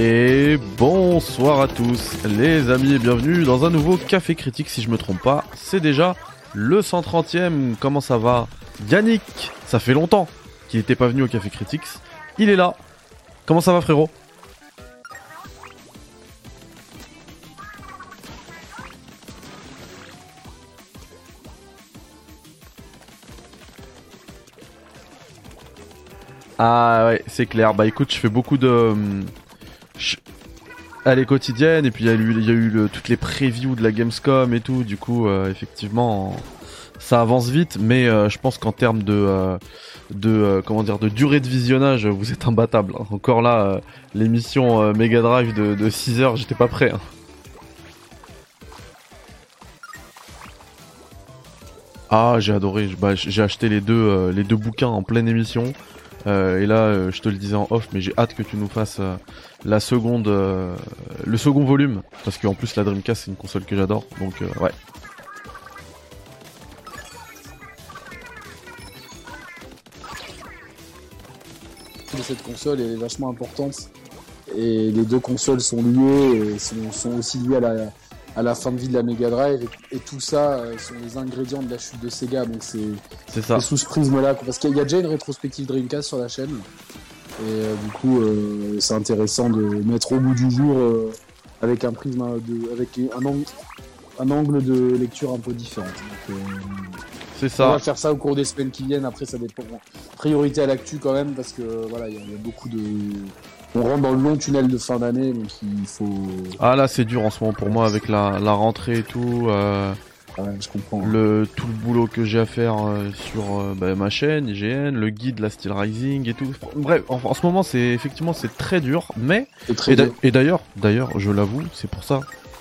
Et bonsoir à tous les amis et bienvenue dans un nouveau Café Critique si je me trompe pas. C'est déjà le 130e. Comment ça va Yannick, ça fait longtemps qu'il n'était pas venu au Café Critics. Il est là. Comment ça va frérot? Ah ouais, c'est clair. Bah écoute, je fais beaucoup de... Elle est quotidienne et puis il y a eu, toutes les previews de la Gamescom et tout. Du coup, euh, effectivement, ça avance vite. Mais euh, je pense qu'en termes de, euh, de comment dire, de durée de visionnage, vous êtes imbattable. hein. Encore là, l'émission Mega Drive de, de 6 heures, j'étais pas prêt. hein. Ah, j'ai adoré. Bah, j'ai acheté les deux, les deux bouquins en pleine émission. Et là, je te le disais en off, mais j'ai hâte que tu nous fasses la seconde, euh, le second volume, parce qu'en plus la Dreamcast c'est une console que j'adore, donc euh, ouais. cette console est vachement importante. Et les deux consoles sont liées et sont, sont aussi liées à la, à la fin de vie de la Mega Drive. Et, et tout ça euh, sont les ingrédients de la chute de Sega. Donc c'est sous ce prisme-là. quoi. Parce qu'il y a déjà une rétrospective Dreamcast sur la chaîne. Et euh, du coup, euh, c'est intéressant de mettre au bout du jour euh, avec un prisme, de, avec un angle, un angle de lecture un peu différent. C'est on ça. va faire ça au cours des semaines qui viennent. Après, ça dépend. Priorité à l'actu quand même, parce que voilà, il y, a- il y a beaucoup de. On rentre dans le long tunnel de fin d'année, donc il faut. Ah là c'est dur en ce moment pour moi avec la, la rentrée et tout, euh, Ouais, je comprends. le tout le boulot que j'ai à faire euh, sur euh, bah, ma chaîne IGN, le guide, la Steel Rising et tout. Bref, en, en ce moment c'est effectivement c'est très dur, mais très et d'ailleurs, d'ailleurs, je l'avoue, c'est pour ça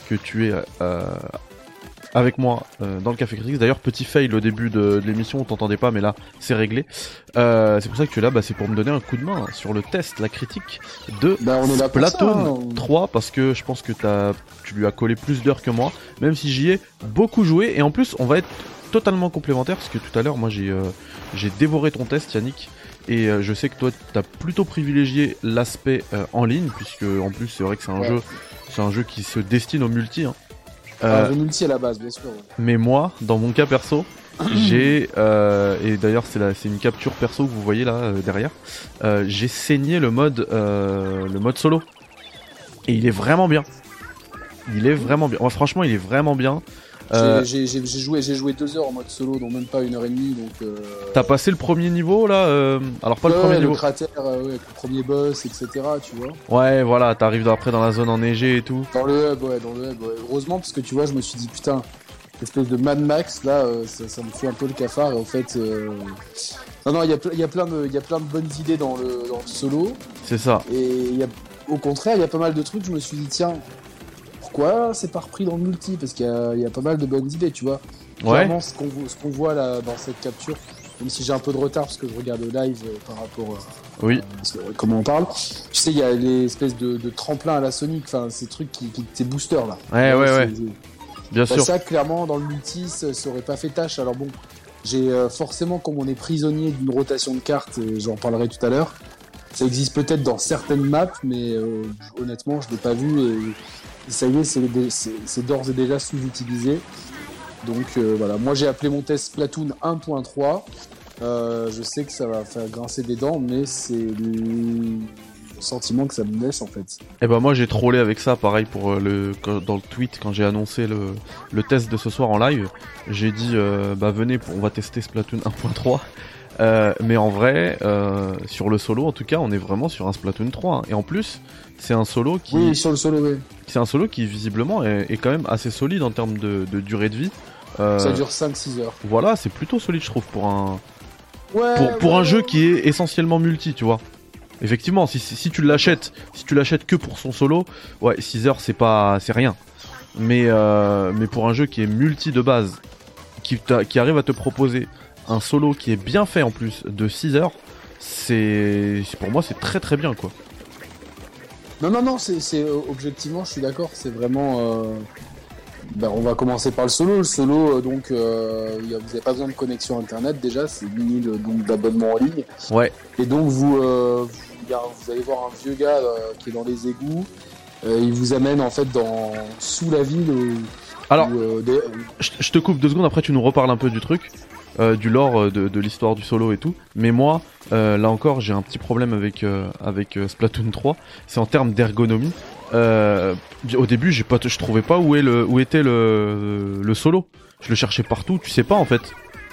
que tu es euh, avec moi euh, dans le Café Critique. D'ailleurs, petit fail au début de, de l'émission, on t'entendait pas, mais là, c'est réglé. Euh, c'est pour ça que tu es là, bah, c'est pour me donner un coup de main sur le test, la critique de Bah, on est là pour ça, Splatoon hein. 3, parce que je pense que t'as, tu lui as collé plus d'heures que moi, même si j'y ai beaucoup joué. Et en plus, on va être totalement complémentaires, parce que tout à l'heure, moi, j'ai euh, j'ai dévoré ton test, Yannick. Et euh, je sais que toi, t'as plutôt privilégié l'aspect euh, en ligne, puisque en plus, c'est vrai que c'est un Ouais. jeu, c'est un jeu qui se destine au multi. hein. Euh, jeu multi à la base, bien sûr. ouais. mais moi, dans mon cas perso, j'ai euh, et d'ailleurs c'est la- c'est une capture perso que vous voyez là euh, derrière. euh, j'ai saigné le mode euh, le mode solo et il est vraiment bien. Il est vraiment bien. Ouais, franchement, il est vraiment bien. Euh, J'ai- joué, joué deux heures en mode solo, donc même pas une heure et demie. Donc. Euh... T'as passé le premier niveau là euh, Alors pas le premier ouais, niveau. cratère, euh, ouais, avec le premier boss, etc. Tu vois. Ouais, voilà, t'arrives après dans la zone enneigée et tout. Dans le hub, ouais, dans le hub. ouais. Heureusement, parce que tu vois, je me suis dit, putain, espèce de Mad Max, là, euh, ça, ça me fout un peu le cafard. Et en fait, euh... non, non, il y, a y, a plein de- il y a plein de bonnes idées dans le, dans le solo. C'est ça. Et il y a, au contraire, il y a pas mal de trucs, je me suis dit, tiens, pourquoi c'est pas repris dans le multi Parce qu'il y a, il y a pas mal de bonnes idées, tu vois. Ouais. Clairement, ce qu'on voit, là dans cette capture, même si j'ai un peu de retard parce que je regarde le live euh, par rapport à Oui. euh, comment on parle, tu sais, il y a les espèces de, de tremplins à la Sonic, enfin, ces trucs qui, qui ces boosters là. Ouais, ouais, ouais. Bien bah, sûr. ça, clairement, dans le multi, ça, ça aurait pas fait tâche. Alors bon, j'ai euh, forcément, comme on est prisonnier d'une rotation de cartes, et j'en parlerai tout à l'heure, ça existe peut-être dans certaines maps, mais euh, honnêtement, je l'ai pas vu et ça y est, c'est d'ores et déjà sous-utilisé. Donc euh, voilà, moi j'ai appelé mon test Splatoon 1.3. Euh, je sais que ça va faire grincer des dents, mais c'est le sentiment que ça me laisse en fait. Et ben moi j'ai trollé avec ça, pareil pour euh, le dans le tweet quand j'ai annoncé le, le test de ce soir en live. J'ai dit bah venez, on va tester Splatoon 1.3. Euh, mais en vrai, euh, sur le solo en tout cas, on est vraiment sur un Splatoon 3. hein. Et en plus, c'est un solo qui, Oui, sur le solo, oui. c'est un solo qui visiblement est, est quand même assez solide en termes de, de durée de vie. Euh, Ça dure 5-6 heures. Voilà, c'est plutôt solide je trouve pour un Ouais, pour, pour ouais, un jeu qui est essentiellement multi, tu vois. Effectivement, si, si, si tu l'achètes, si tu l'achètes que pour son solo, ouais, 6 heures c'est pas c'est rien. Mais mais pour un jeu qui est multi de base, qui qui arrive à te proposer un solo qui est bien fait en plus de 6 heures, c'est pour moi c'est très très bien quoi. Non, non, non, c'est, c'est euh, objectivement, je suis d'accord, c'est vraiment. euh, ben, on va commencer par le solo. Le solo, euh, donc, euh, vous n'avez pas besoin de connexion internet déjà, c'est 10 000 donc, d'abonnements en ligne. Ouais, Et donc, vous, euh, vous allez voir un vieux gars qui est dans les égouts. Il vous amène en fait dans sous la ville. où- Alors, où, des- je je te coupe deux secondes, après tu nous reparles un peu du truc, euh, du lore, euh, de, de l'histoire du solo et tout. Mais moi, euh, là encore, j'ai un petit problème avec, euh, avec Splatoon 3. C'est en termes d'ergonomie. Euh, au début, j'ai pas, je trouvais pas où, est le, où était le, le solo. Je le cherchais partout, tu sais pas en fait.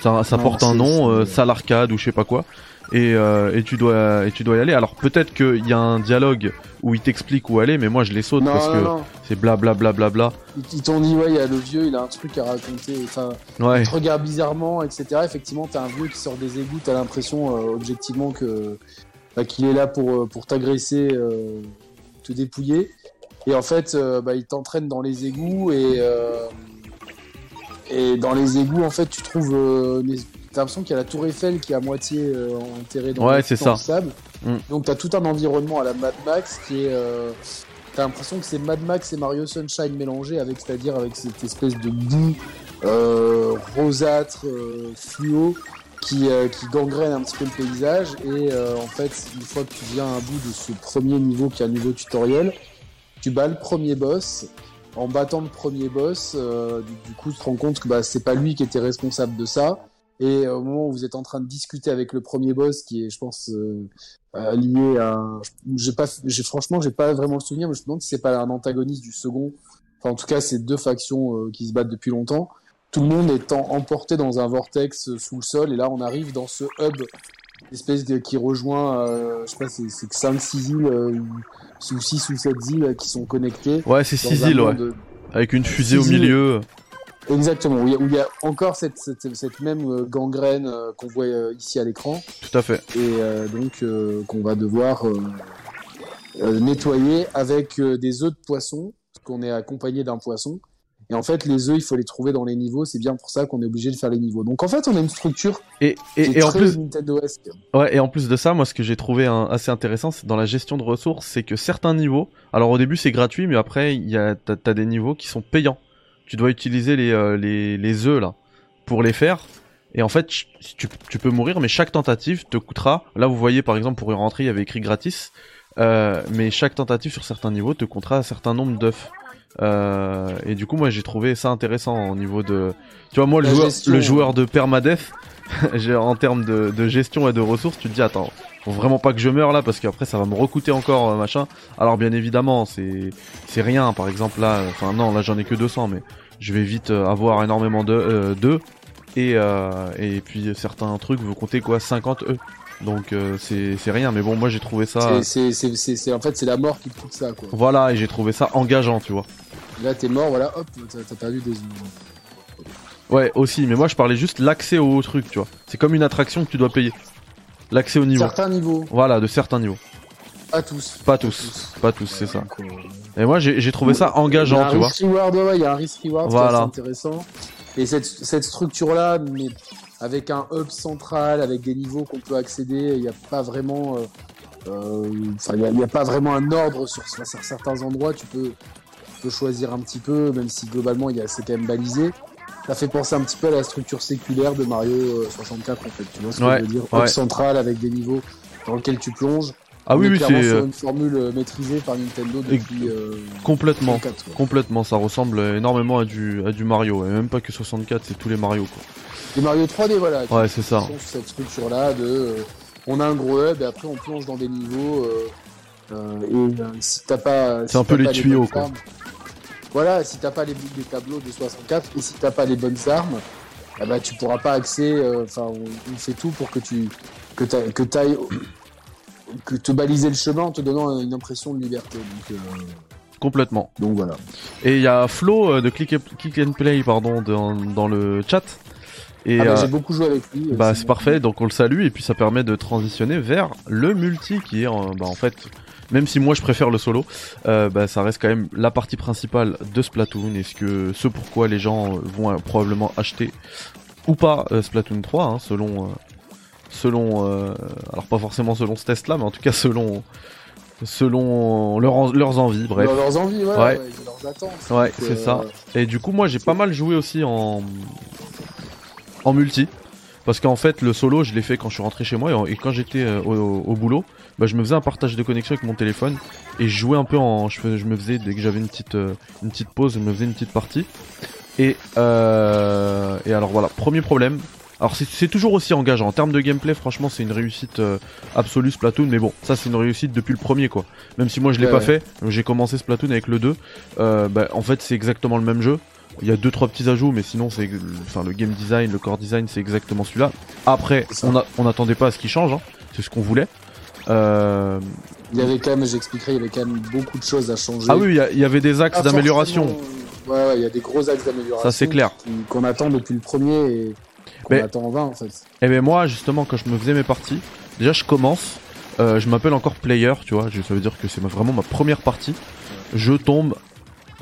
Ça, ça Non, porte un nom, euh, salle arcade ou je sais pas quoi. Et, euh, et tu dois et tu dois y aller. Alors peut-être qu'il y a un dialogue où il t'explique où aller, mais moi je les saute non, parce non, que c'est bla bla bla bla bla. Ils- t'ont dit, ouais, il y a le vieux, il a un truc à raconter. Enfin, Ouais. il te regarde bizarrement, etc. Effectivement, t'as un vieux qui sort des égouts, t'as l'impression, euh, objectivement, que bah, qu'il est là pour, euh, pour t'agresser, euh, te dépouiller. Et en fait, bah, il t'entraîne dans les égouts et, et dans les égouts, en fait, tu trouves. T'as l'impression qu'il y a la tour Eiffel qui est à moitié euh, enterrée dans, Ouais, le- dans sable. Mm. Donc t'as tout un environnement à la Mad Max qui est. euh, T'as l'impression que c'est Mad Max et Mario Sunshine mélangés avec, c'est-à-dire avec cette espèce de boue euh, rosâtre, fluo, qui, qui gangrène un petit peu le paysage. Et en fait, une fois que tu viens à bout de ce premier niveau, qui est un niveau tutoriel, tu bats le premier boss. En battant le premier boss, euh, du, du coup, tu te rends compte que bah, c'est pas lui qui était responsable de ça. Et euh, au moment où vous êtes en train de discuter avec le premier boss, qui est, je pense, euh, euh, lié à, j'ai pas, j'ai franchement, j'ai pas vraiment le souvenir, mais je me demande si c'est pas un antagoniste du second. Enfin, en tout cas, c'est deux factions euh, qui se battent depuis longtemps. Tout le monde étant emporté dans un vortex euh, sous le sol, et là, on arrive dans ce hub, espèce de, qui rejoint, euh, je sais pas, c'est, c'est que 5-6 îles, euh, ou 6 ou 7 îles qui sont connectées. Ouais, c'est dans six un îles, ouais. Avec une fusée au îles. Exactement, où il y a, où il y a encore cette, cette, cette même euh, gangrène euh, qu'on voit euh, ici à l'écran. Tout à fait. et euh, donc euh, qu'on va devoir euh, nettoyer avec des œufs de poisson, parce qu'on est accompagné d'un poisson. Et en fait, les œufs, il faut les trouver dans les niveaux. C'est bien pour ça qu'on est obligé de faire les niveaux. Donc en fait, on a une structure Et, qui et, est et en très plus, ouais, et en plus de ça, moi, ce que j'ai trouvé hein, assez intéressant, c'est dans la gestion de ressources, c'est que certains niveaux, alors au début c'est gratuit, mais après il y a, t'as, t'as des niveaux qui sont payants. Tu dois utiliser les, euh, les, les œufs là pour les faire. Et en fait, tu, tu peux mourir, mais chaque tentative te coûtera. Là, vous voyez par exemple pour y rentrer, il y avait écrit gratis, euh, mais chaque tentative sur certains niveaux te coûtera un certain nombre d'œufs. Euh, et du coup, moi, j'ai trouvé ça intéressant au niveau de. Tu vois, moi, le joueur, le joueur de permadeath, j'ai- en termes de, de gestion et de ressources, tu te dis attends, faut vraiment pas que je meure là parce qu'après ça va me recoûter encore euh, machin. Alors bien évidemment, c'est c'est rien. Par exemple là, euh, enfin non, là j'en ai que 200, mais je vais vite euh, avoir énormément de euh, d'œufs et euh, et puis certains trucs vous comptez quoi 50 œufs. Donc euh, c'est rien. Mais bon, moi j'ai trouvé ça. C'est- en fait, c'est la mort qui te coûte ça. Quoi. Voilà, et j'ai trouvé ça engageant, tu vois. Là, t'es mort, voilà, hop, t'as perdu des. Ouais, aussi, mais moi je parlais juste l'accès au truc, tu vois. C'est comme une attraction que tu dois payer. L'accès au niveau. Certains niveaux, Voilà, de certains niveaux. pas tous. Pas tous. Pas tous, c'est ça. Et moi j'ai trouvé ça Il y a engageant, un tu vois. risk reward, ouais, il y a un risk reward qui est Voilà. assez intéressant. Et cette, cette structure-là, mais avec un hub central, avec des niveaux qu'on peut accéder, il n'y a pas vraiment, euh, euh, enfin, il y a- il n'y a, pas vraiment un ordre sur, sur certains endroits. Tu peux, tu peux choisir un petit peu, même si globalement, il y a, c'est quand même balisé. Ça fait penser un petit peu à la structure séculaire de Mario euh, 64, en fait. Tu vois ce que Ouais, je veux dire? ouais. Central avec des niveaux dans lesquels tu plonges. Ah oui, oui, c'est euh, une formule euh, maîtrisée par Nintendo depuis euh, complètement. 64, quoi. Complètement, ça ressemble énormément à du, à du Mario, et même pas que 64, c'est tous les Mario quoi. Les Mario 3D, voilà. Ouais, c'est ça. Sont cette structure-là de. euh, on a un gros hub et après on plonge dans des niveaux. euh, euh, et euh, si t'as pas. C'est si un peu les tuyaux, quoi. Voilà, si t'as pas les, les tableaux de 64 et si t'as pas les bonnes armes, ah bah, tu pourras pas accéder. euh, Enfin, on, on fait tout pour que tu. que t'ailles. Que t'ailles que te baliser le chemin en te donnant une impression de liberté. Donc, euh, Complètement. donc voilà. Et il y a Flo euh, de Click, Click and Play, pardon, dans, dans le chat. Et Ah bah, euh, j'ai beaucoup joué avec lui. bah c'est parfait, donc on le salue, et puis ça permet de transitionner vers le multi qui est, en- bah en fait, même si moi je préfère le solo, euh, bah ça reste quand même la partie principale de Splatoon, et ce que ce pourquoi les gens vont euh, probablement acheter ou pas euh, Splatoon 3, hein, selon, euh, selon, alors pas forcément selon ce test-là, mais en tout cas selon, selon leur en- leurs envies, bref. Leurs- leurs envies, ouais, Ouais. ouais, leurs attentes. Ouais, Donc, c'est ça. Et du coup, moi, j'ai pas mal joué aussi en en multi, parce qu'en fait, le solo, je l'ai fait quand je suis rentré chez moi et, quand j'étais au, au boulot, bah, je me faisais un partage de connexion avec mon téléphone et je jouais un peu en, je, me faisais dès que j'avais une petite, euh, une petite pause, je me faisais une petite partie. Et euh, et alors voilà, premier problème. Alors c'est- toujours aussi engageant en termes de gameplay. Franchement, c'est une réussite euh, absolue Splatoon. Mais bon, ça c'est une réussite depuis le premier quoi. Même si moi je l'ai Ouais, pas ouais. fait, j'ai commencé Splatoon avec le 2. Euh, bah, en fait, c'est exactement le même jeu. Il y a deux trois petits ajouts, mais sinon c'est, enfin le game design, le core design, c'est exactement celui-là. Après, on a, on n'attendait pas à ce qu'il change. hein. C'est ce qu'on voulait. Euh, Il y avait quand même, j'expliquerai, il y avait quand même beaucoup de choses à changer. Ah oui, il y avait des axes Pas d'amélioration. Ouais, ouais, il y a des gros axes d'amélioration. Ça, c'est clair. Qu'on attend depuis le premier et qu'on attend en vain en fait. Et ben moi, justement, quand je me faisais mes parties, déjà je commence, euh, je m'appelle encore player, tu vois, ça veut dire que c'est vraiment ma première partie. Je tombe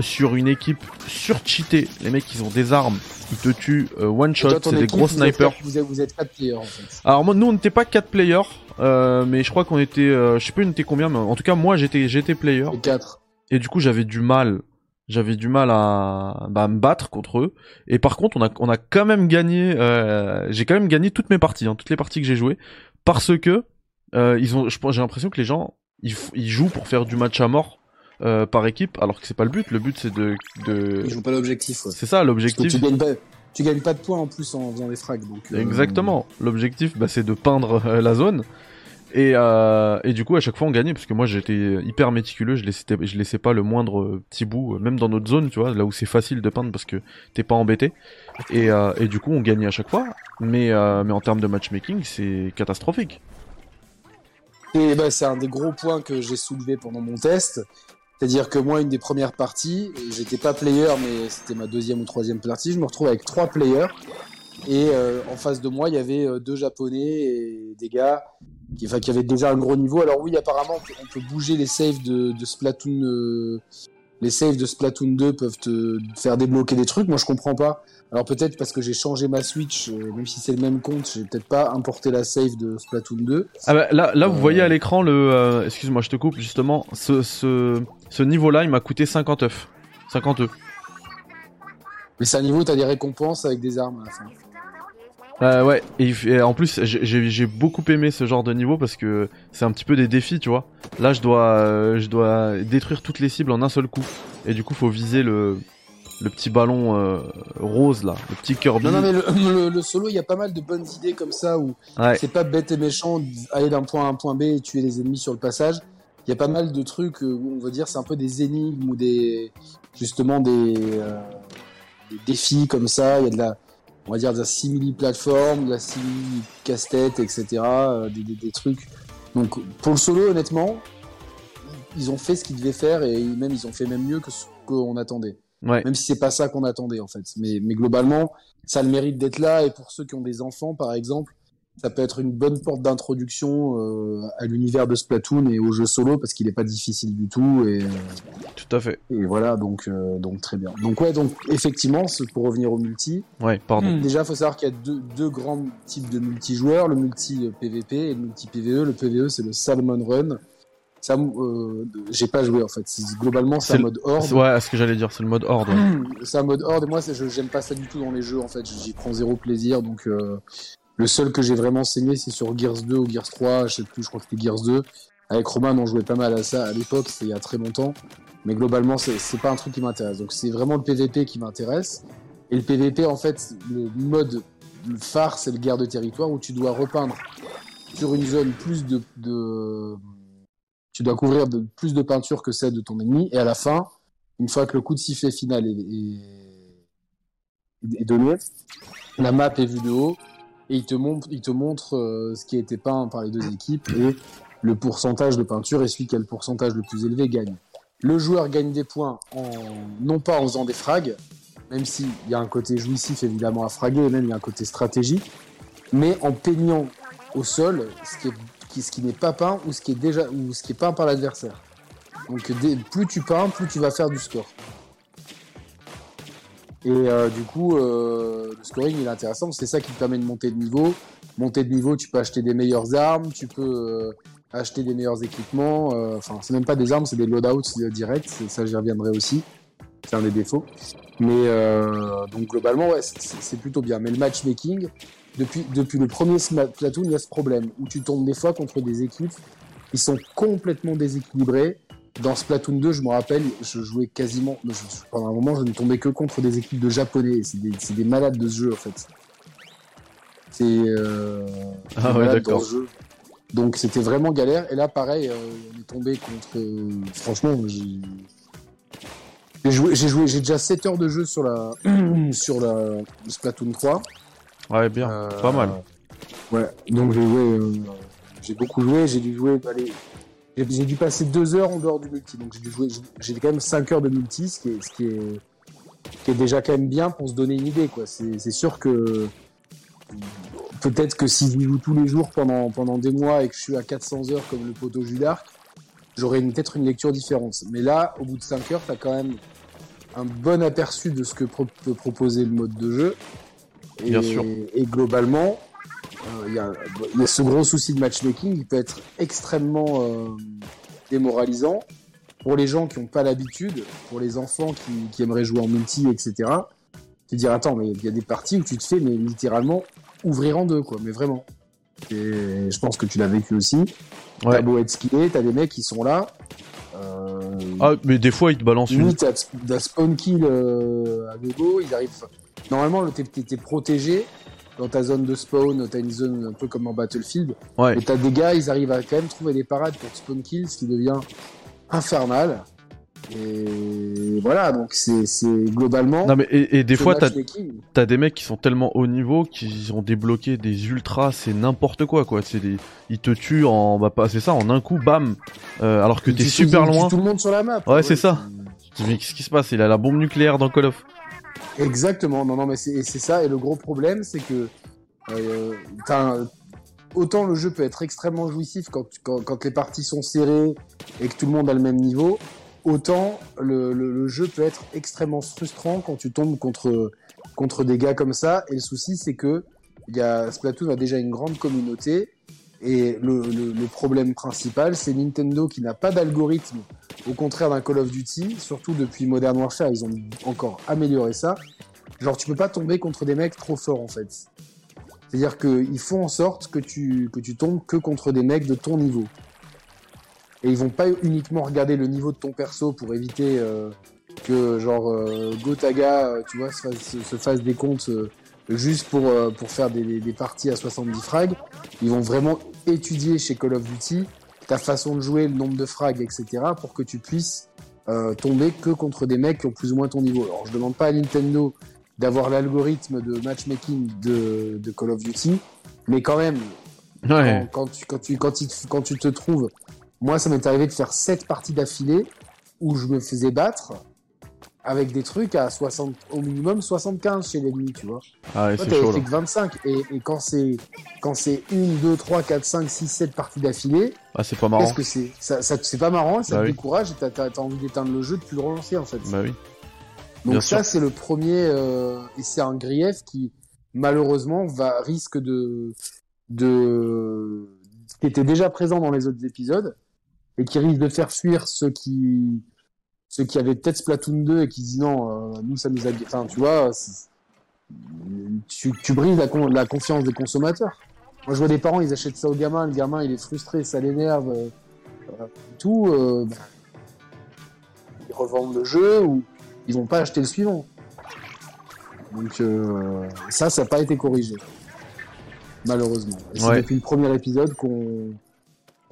sur une équipe surcheatée. Les mecs, ils ont des armes, ils te tuent euh, one shot, c'est des gros snipers. Vous êtes, vous êtes 4 players en fait. Alors moi, nous, on n'était pas 4 players, euh, mais je crois qu'on était, euh, je sais plus on était combien, mais en tout cas moi j'étais, j'étais player. Et 4. Et du coup, j'avais du mal. J'avais du mal à, bah, à me battre contre eux. Et par contre, on a, on a quand même gagné. euh, j'ai quand même gagné toutes mes parties, hein, toutes les parties que j'ai jouées, parce que euh, ils ont. J'ai l'impression que les gens, ils jouent pour faire du match à mort euh, par équipe, alors que c'est pas le but. Le but, c'est de, de... Ils jouent pas l'objectif. Ouais. c'est ça l'objectif. tu gagnes pas, tu gagnes pas de points en plus en faisant des frags. Donc, euh, Exactement. L'objectif, bah, c'est de peindre euh, la zone. Et, et du coup, à chaque fois, on gagnait parce que moi, j'étais hyper méticuleux. Je laissais, je laissais pas le moindre petit bout, même dans notre zone, tu vois, là où c'est facile de peindre parce que t'es pas embêté. Et, et du coup, on gagnait à chaque fois. Mais, mais en termes de matchmaking, c'est catastrophique. Et bah, c'est un des gros points que j'ai soulevé pendant mon test. C'est-à-dire que moi, une des premières parties, j'étais pas player, mais c'était ma deuxième ou troisième partie, je me retrouve avec trois players. Et euh, en face de moi, il y avait euh, deux japonais et des gars qui, enfin, qui avaient déjà un gros niveau. Alors oui, apparemment, on peut, bouger les saves de, de Splatoon. euh, les saves de Splatoon 2 peuvent te faire débloquer des trucs. Moi, je comprends pas. Alors peut-être parce que j'ai changé ma Switch, euh, même si c'est le même compte, j'ai peut-être pas importé la save de Splatoon 2. Ah bah, là, là, vous voyez à l'écran le. Excuse-moi, je te coupe justement. Ce, ce, ce niveau-là, il m'a coûté 50 œufs. 50 œufs. Mais c'est un niveau où t'as des récompenses avec des armes à la fin. Euh, ouais, et, en plus, j'ai- beaucoup aimé ce genre de niveau parce que c'est un petit peu des défis, tu vois. Là, je dois, euh, je dois détruire toutes les cibles en un seul coup. Et du coup, faut viser le, le petit ballon euh, rose là, le petit Kirby. Non, non, mais le, le- le solo, il y a pas mal de bonnes idées comme ça où Ouais, c'est pas bête et méchant d'aller d'un point A à un point B et tuer les ennemis sur le passage. Il y a pas mal de trucs euh, où on va dire c'est un peu des énigmes ou des justement des, euh, des défis comme ça. Il y a de la on va dire de la simili plateforme, de la simili casse-tête, etc. euh, des, des- des trucs. Donc pour le solo, honnêtement, ils ont fait ce qu'ils devaient faire et même ils ont fait même mieux que ce qu'on attendait ouais. même si c'est pas ça qu'on attendait en fait. Mais, mais globalement, ça a le mérite d'être là et pour ceux qui ont des enfants par exemple, ça peut être une bonne porte d'introduction euh, à l'univers de Splatoon et au jeu solo parce qu'il est pas difficile du tout et, Tout à fait. et voilà donc euh, donc très bien. Donc ouais donc effectivement pour revenir au multi. Ouais, pardon. Déjà faut savoir qu'il y a deux, deux grands types de multijoueurs, le multi euh, PVP et le multi PVE. Le PVE c'est le Salmon Run. Ça, euh, j'ai pas joué en fait. Globalement c'est un le- mode horde. C'est- Ouais, ce que j'allais dire, c'est le mode horde. ouais. C'est un mode horde et moi c'est- je j'aime pas ça du tout dans les jeux en fait, j'y prends zéro plaisir donc euh, le seul que j'ai vraiment saigné c'est sur Gears 2 ou Gears 3, je sais plus, je crois que c'était Gears 2. Avec Roman on jouait pas mal à ça à l'époque, c'était il y a très longtemps, mais globalement c'est c'est pas un truc qui m'intéresse. Donc c'est vraiment le PVP qui m'intéresse et le PVP en fait le mode phare c'est le guerre de territoire où tu dois repeindre sur une zone plus de, tu dois couvrir de plus de peinture que celle de ton ennemi et à la fin une fois que le coup de sifflet final est donné, la map est vue de haut et il te montre, euh, ce qui a été peint par les deux équipes et le pourcentage de peinture et celui qui a le pourcentage le plus élevé gagne. Le joueur gagne des points non pas en faisant des frags, même s'il y a un côté jouissif évidemment à fraguer et même il y a un côté stratégique, mais en peignant au sol ce qui n'est pas peint ou ce qui est déjà peint par l'adversaire. Donc plus tu peins, plus tu vas faire du score. Et euh, du coup, euh, le scoring il est intéressant, c'est ça qui te permet de monter de niveau. Monter de niveau, tu peux acheter des meilleures armes, tu peux euh, acheter des meilleurs équipements. euh, Enfin, c'est même pas des armes, c'est des loadouts euh, directs. Ça, j'y reviendrai aussi. C'est un des défauts. Mais euh, donc globalement, ouais, c'est- plutôt bien. Mais le matchmaking, depuis, depuis le premier Splatoon, il y a ce problème où tu tombes des fois contre des équipes ils sont complètement déséquilibrés. Dans Splatoon 2, je me rappelle, je jouais quasiment. je- pendant un moment, je ne tombais que contre des équipes de japonais. C'est des, malades de ce jeu, en fait. C'est. Euh, Ah ouais, malades dans d'accord. Donc c'était vraiment galère. Et là, pareil, euh, on est tombé contre. euh, franchement, j'ai. J'ai joué, j'ai joué, j'ai déjà 7 heures de jeu sur la, sur la Splatoon 3. Ouais, bien. Euh, Pas mal. Ouais, donc j'ai joué, euh, j'ai beaucoup joué, j'ai dû jouer, allez, j'ai dû passer deux heures en dehors du multi, donc j'ai dû jouer, j'ai quand même 5 heures de multi, ce qui est, ce qui est, ce qui est déjà quand même bien pour se donner une idée, quoi. C'est sûr que peut-être que si je joue tous les jours pendant, pendant des mois et que je suis à 400 heures comme le poteau Judark, j'aurais peut-être une lecture différente. Mais là, au bout de 5 heures, t'as quand même un bon aperçu de ce que pro- peut proposer le mode de jeu. Et, Bien sûr. et globalement, euh, il y, a, il y a ce gros souci de matchmaking qui peut être extrêmement euh, démoralisant pour les gens qui n'ont pas l'habitude, pour les enfants qui, qui aimeraient jouer en multi, etc. Te dire, attends, mais il y a des parties où tu te fais, mais littéralement, ouvrir en deux, quoi, mais vraiment. Et je pense que tu l'as vécu aussi. Ouais. T'as beau être skillé, t'as des mecs qui sont là. Euh, Ah, mais des fois, il te balance une. T'as spawn kill euh, à gogo, ils arrivent. Normalement, le- t'es t'es- t'es protégé dans ta zone de spawn, t'as une zone un peu comme en Battlefield. Ouais. Mais t'as des gars, ils arrivent à quand même trouver des parades pour spawn kill, ce qui devient infernal. Et voilà, donc c'est globalement. Non, mais et, et des fois, t'as des mecs qui sont tellement haut niveau qu'ils ont débloqué des ultras, c'est n'importe quoi, quoi. C'est des, ils te tuent en, bah, pas, c'est ça, en un coup, bam. Euh, alors que t'es super loin. tout le monde sur la map. Ouais, c'est ça. Mais qu'est-ce qui se passe? Il a la bombe nucléaire dans Call of. Exactement, non, non, mais c'est ça. Et le gros problème, c'est que euh, un- autant le jeu peut être extrêmement jouissif quand, quand, quand les parties sont serrées et que tout le monde a le même niveau, autant le, le, le jeu peut être extrêmement frustrant quand tu tombes contre, contre des gars comme ça. Et le souci, c'est que y a, Splatoon a déjà une grande communauté. Et le, problème principal, c'est Nintendo qui n'a pas d'algorithme, au contraire d'un Call of Duty, surtout depuis Modern Warfare, ils ont encore amélioré ça. Genre, tu peux pas tomber contre des mecs trop forts en fait. C'est-à-dire qu'ils font en sorte que tu, que tu tombes que contre des mecs de ton niveau. Et ils vont pas uniquement regarder le niveau de ton perso pour éviter euh, que, genre, euh, Gotaga, euh, tu vois, se fasse, se fasse des comptes juste pour, euh, pour faire des, des parties à 70 frags. Ils vont vraiment étudier chez Call of Duty ta façon de jouer, le nombre de frags, etc. pour que tu puisses euh, tomber que contre des mecs qui ont plus ou moins ton niveau. Alors, je demande pas à Nintendo d'avoir l'algorithme de matchmaking de, de Call of Duty, mais quand même, Ouais. quand, quand tu, quand, tu, quand, il- quand tu te trouves, moi ça m'est arrivé de faire 7 parties d'affilée où je me faisais battre avec des trucs à 60, au minimum 75 chez l'ennemi, tu vois. Ah, ouais, c'est chaud fait là. que 25, et, et quand c'est quand c'est 1, 2, 3, 4, 5, 6, 7 parties d'affilée, Ah, c'est pas marrant. qu'est-ce que c'est? Ça, ça, C'est pas marrant, ça Bah te oui. décourage, et t'as envie d'éteindre le jeu, de plus le relancer en fait. Bah oui. Donc Bien ça, c'est le premier, euh, et c'est un grief qui malheureusement va risque de de qui était déjà présent dans les autres épisodes et qui risque de faire fuir ceux qui ceux qui avaient peut-être Splatoon 2 et qui disent non, euh, nous ça nous a, enfin tu vois, tu, tu brises la, con- la confiance des consommateurs. Moi je vois des parents, ils achètent ça au gamin, le gamin il est frustré, ça l'énerve, euh, tout. euh, bah, ils revendent le jeu ou ils vont pas acheter le suivant. Donc ça, ça n'a pas été corrigé. Malheureusement. Et C'est Ouais. depuis le premier épisode qu'on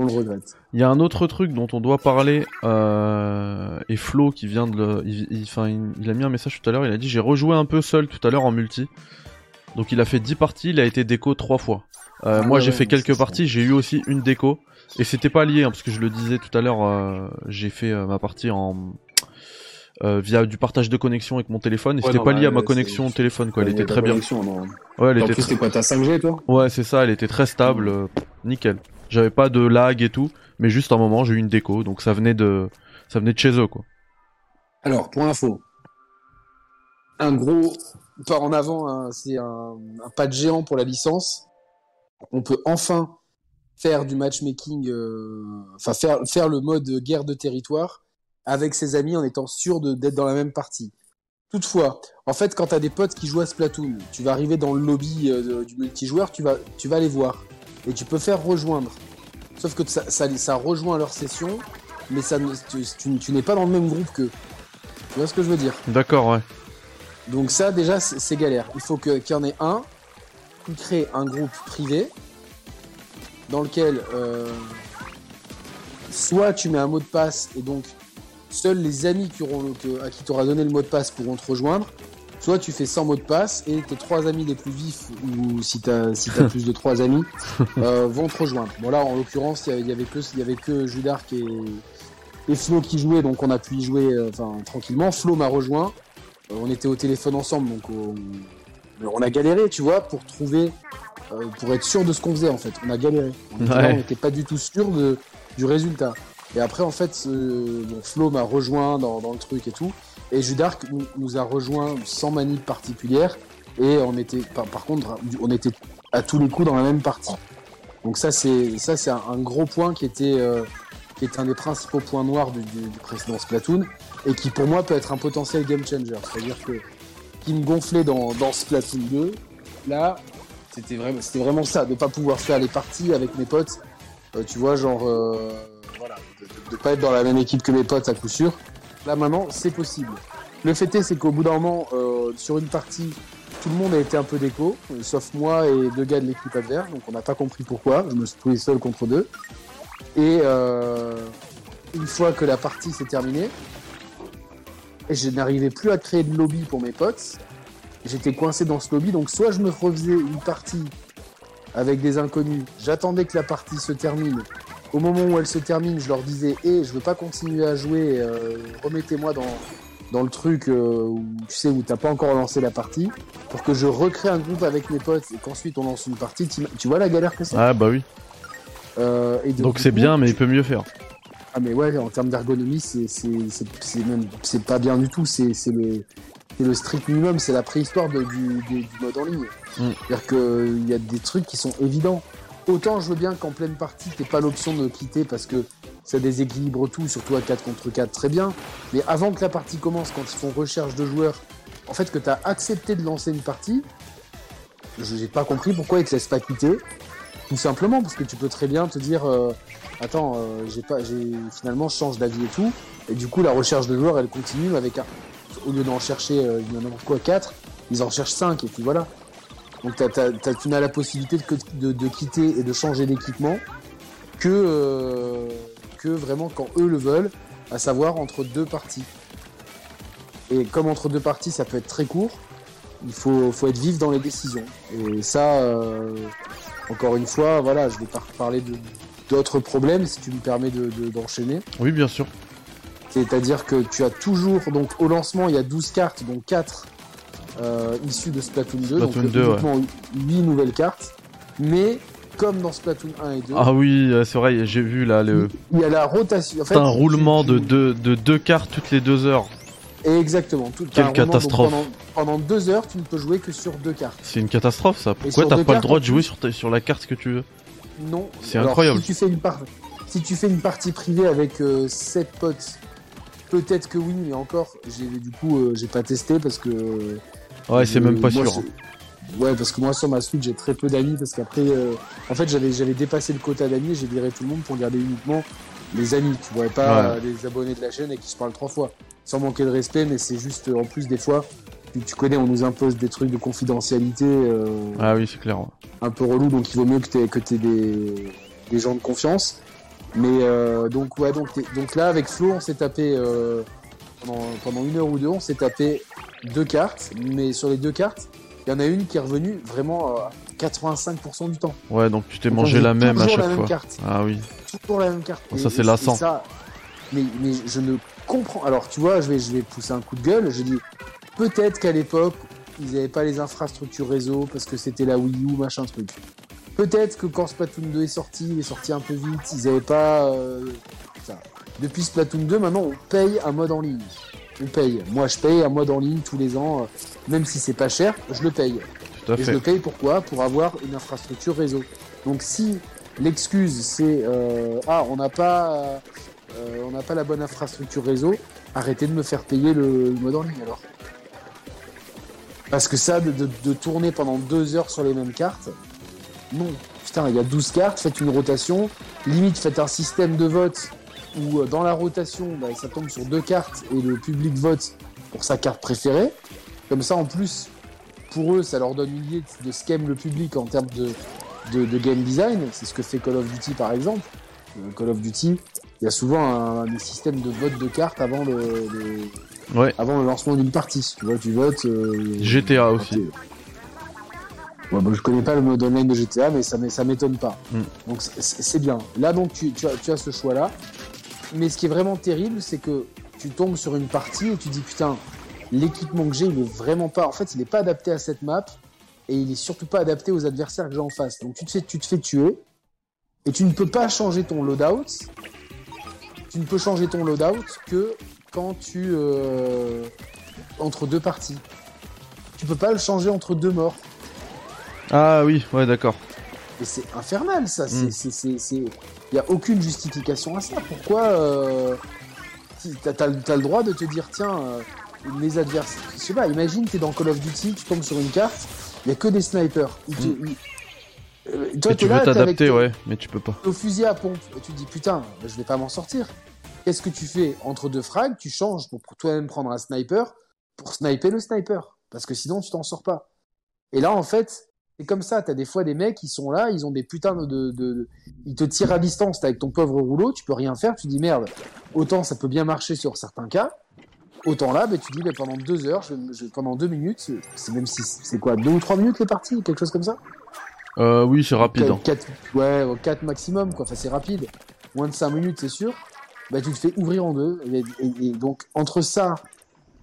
qu'on le regrette. Il y a un autre truc dont on doit parler, euh, et Flo qui vient de le... Il, il- enfin, il, il a mis un message tout à l'heure, il a dit j'ai rejoué un peu seul tout à l'heure en multi. Donc il a fait 10 parties, il a été déco 3 fois. Euh, Ah moi ouais, j'ai fait quelques parties, j'ai eu aussi une déco. Et c'était pas lié, hein, parce que je le disais tout à l'heure, euh, j'ai fait ma partie en... via du partage de connexion avec mon téléphone, et Ouais, c'était pas bah, lié à ma connexion téléphone, quoi. Elle était ta très bien. connexion, non. Ouais, elle En était plus, très... t'es quoi, t'as 5G toi? Ouais, c'est ça, elle était très stable, nickel. J'avais pas de lag et tout, mais juste un moment, j'ai eu une déco, donc ça venait de, ça venait de chez eux, quoi. Alors, pour info, un gros pas en avant, hein, c'est un, pas de géant pour la licence. On peut enfin faire du matchmaking, euh, enfin faire, faire le mode guerre de territoire avec ses amis en étant sûr d'être dans la même partie. Toutefois, en fait, quand tu as des potes qui jouent à Splatoon, tu vas arriver dans le lobby euh, du multijoueur, tu vas, tu vas les voir et tu peux faire rejoindre sauf que ça, ça, ça rejoint leur session, mais ça, tu, tu- tu n'es pas dans le même groupe qu'eux. Tu vois ce que je veux dire? D'accord, ouais. Donc ça, déjà, c'est galère. Il faut qu'il y en ait un qui crée un groupe privé dans lequel euh, soit tu mets un mot de passe et donc seuls les amis qui auront que- à qui t'auras donné le mot de passe pourront te rejoindre, soit tu fais sans mot de passe et tes trois amis les plus vifs ou si t'as si t'as plus de trois amis euh, vont te rejoindre. Bon là, en l'occurrence, il y avait- que il y avait que Judark et et Flo qui jouaient, donc on a pu y jouer euh, enfin tranquillement. Flo m'a rejoint. Euh, on était au téléphone ensemble, donc on, on a galéré, tu vois, pour trouver, euh, pour être sûr de ce qu'on faisait en fait. On a galéré. On Ouais. n'était pas du tout sûr de, du résultat. Et après, en fait, euh, bon, Flo m'a rejoint dans, dans le truc et tout. Et Judark nous, a rejoint sans manip particulière. Et on était, par, contre, on était à tous les coups dans la même partie. Donc ça, c'est ça, c'est un, gros point qui était, euh, qui un des principaux points noirs du, précédent Splatoon et qui pour moi peut être un potentiel game changer. C'est-à-dire que qui me gonflait dans, Splatoon 2, là, c'était vraiment, c'était vraiment ça, de pas pouvoir faire les parties avec mes potes. Euh, tu vois, genre, euh, de, de pas être dans la même équipe que mes potes à coup sûr. Là maintenant, c'est possible. Le fait est, c'est qu'au bout d'un moment, euh, sur une partie, tout le monde a été un peu déco, sauf moi et deux gars de l'équipe adverse, donc on n'a pas compris pourquoi. Je me suis trouvé seul contre deux. Et euh, une fois que la partie s'est terminée, je n'arrivais plus à créer de lobby pour mes potes. J'étais coincé dans ce lobby, donc soit je me refaisais une partie avec des inconnus, j'attendais que la partie se termine. Au moment où elle se termine, je leur disais "Eh, je veux pas continuer à jouer, euh, remettez-moi dans dans le truc euh, où tu sais où t'as pas encore lancé la partie pour que je recrée un groupe avec mes potes et qu'ensuite on lance une partie. Tu vois la galère que c'est? Ah bah oui. Euh, et Donc c'est bien, mais il peut mieux faire. ah mais ouais, en termes d'ergonomie, c'est même pas bien du tout. C'est c'est le c'est le strict minimum. C'est la préhistoire de- du, du, du mode en ligne. Mm. C'est-à-dire qu'il y a des trucs qui sont évidents. Autant je veux bien qu'en pleine partie, t'aies pas l'option de quitter parce que ça déséquilibre tout, surtout à 4 contre 4, très bien. Mais avant que la partie commence, quand ils font recherche de joueurs, en fait que t'as accepté de lancer une partie, je n'ai pas compris pourquoi ils te laissent pas quitter. Tout simplement parce que tu peux très bien te dire euh, attends euh, j'ai pas j'ai finalement je change d'avis et tout et du coup la recherche de joueurs elle continue avec un au lieu d'en chercher euh, il y en a quoi 4 ils en cherchent 5 et puis voilà donc tu n'as la possibilité de, que- de, de quitter et de changer d'équipement que euh, que vraiment quand eux le veulent à savoir entre deux parties et comme entre deux parties ça peut être très court il faut, faut être vif dans les décisions et ça euh, encore une fois, voilà, je vais de- d'autres problèmes si tu me permets de- de- d'enchaîner. Oui, bien sûr. C'est-à-dire que tu as toujours, donc au lancement, il y a 12 cartes, dont 4 euh, issues de Splatoon 2, Splatoon donc 2, uniquement 8 nouvelles cartes. Mais comme dans Splatoon 1 et 2, Ah oui, euh, c'est vrai, j'ai vu là le. il y a la rotation. En fait, C'est un roulement de deux, de deux cartes toutes les deux heures. Exactement. Tout, Quelle roulement, catastrophe. Pendant, pendant deux heures, tu ne peux jouer que sur deux cartes. C'est une catastrophe ça. Pourquoi t'as pas le droit de jouer sur, ta- sur la carte que tu veux? Non. C'est incroyable. Si tu fais une, par- si tu fais une partie privée avec 7 potes, peut-être que oui, mais encore, j'ai du coup, euh, j'ai pas testé parce que. Ouais, c'est même pas moi, sûr. c'est- Ouais, parce que moi sur ma Switch j'ai très peu d'amis parce qu'après, euh, en fait, j'avais j'avais dépassé le quota d'amis et j'ai viré tout le monde pour garder uniquement les amis. Tu vois pas Ouais. euh, les abonnés de la chaîne et qui se parlent trois fois, sans manquer de respect, mais c'est juste euh, en plus des fois. Tu, connais, on nous impose des trucs de confidentialité. euh, Ah oui, c'est clair. ouais. un peu relou, donc il vaut mieux que tu que t'aies des, des gens de confiance. Mais euh, donc ouais, donc, donc là avec Flo, on s'est tapé euh, pendant, pendant une heure ou deux, on s'est tapé deux cartes, mais sur les deux cartes, il y en a une qui est revenue vraiment à 85% du temps. Ouais, donc tu t'es mangé la même à toujours la chaque même fois. carte. Ah oui. Toujours la même carte. Bon, ça, c'est lassant. ça- mais, mais je ne comprends. Alors tu vois, je vais, je vais pousser un coup de gueule. Je dis peut-être qu'à l'époque, ils n'avaient pas les infrastructures réseau parce que c'était la Wii U, machin truc. Peut-être que quand Splatoon 2 est sorti, il est sorti un peu vite, ils n'avaient pas. euh. Depuis Splatoon 2, maintenant, on paye un mode en ligne. On paye. Moi, je paye un mode en ligne tous les ans, euh, même si c'est pas cher, je le paye. Tout à Et je le paye pourquoi? Pour avoir une infrastructure réseau. Donc si l'excuse c'est euh, ah on n'a pas euh, on n'a pas la bonne infrastructure réseau, arrêtez de me faire payer le, le mode en ligne alors. Parce que ça de, de- de tourner pendant deux heures sur les mêmes cartes, non. Putain, il y a 12 cartes, faites une rotation, limite faites un système de vote où dans la rotation, bah, ça tombe sur deux cartes et le public vote pour sa carte préférée. Comme ça, en plus, pour eux, ça leur donne une idée de ce qu'aime le public en termes de, de, game design. C'est ce que fait Call of Duty par exemple. Call of Duty, il y a souvent un, système de vote de cartes avant le, avant le lancement d'une partie. Tu vois, tu votes. Euh, GTA aussi. Ouais, bon, je connais pas le mode online de GTA, mais ça, ça m'étonne pas. Mm. Donc c'est bien. Là, donc, tu, tu, as, tu as ce choix-là. Mais ce qui est vraiment terrible, c'est que tu tombes sur une partie et tu dis putain, l'équipement que j'ai, il est vraiment pas. En fait, il n'est pas adapté à cette map et il est surtout pas adapté aux adversaires que j'ai en face. Donc tu te fais, tu te fais tuer et tu ne peux pas changer ton loadout. Tu ne peux changer ton loadout que quand tu euh, entre deux parties. Tu peux pas le changer entre deux morts. Ah oui, ouais, d'accord. Et c'est infernal, ça. Hmm. Il n'y a aucune justification à ça. Pourquoi euh... T'as as, le droit de te dire, tiens, euh, les adversaires. Je sais pas, imagine, t'es dans Call of Duty, tu tombes sur une carte, il n'y a que des snipers. Hmm. Euh, toi, tu veux t'adapter, ouais, mais tu peux pas. Au fusil à pompe, et tu te dis, putain, je vais pas m'en sortir. Qu'est-ce que tu fais Entre deux frags, tu changes pour toi-même prendre un sniper pour sniper le sniper. Parce que sinon, tu t'en sors pas. Et là, en fait, c'est comme ça, t'as des fois des mecs qui sont là, ils ont des putains de, de, Ils te tirent à distance, avec ton pauvre rouleau, tu peux rien faire, tu dis merde, autant ça peut bien marcher sur certains cas, autant là, bah, tu dis pendant deux heures, pendant deux minutes, c'est même si c'est quoi, deux ou trois minutes les parties, quelque chose comme ça? Euh, Oui, c'est rapide. Hein. ouais, quatre maximum, quoi, enfin c'est rapide. Moins de cinq minutes, c'est sûr. Bah, tu te fais ouvrir en deux. Et, donc, entre ça,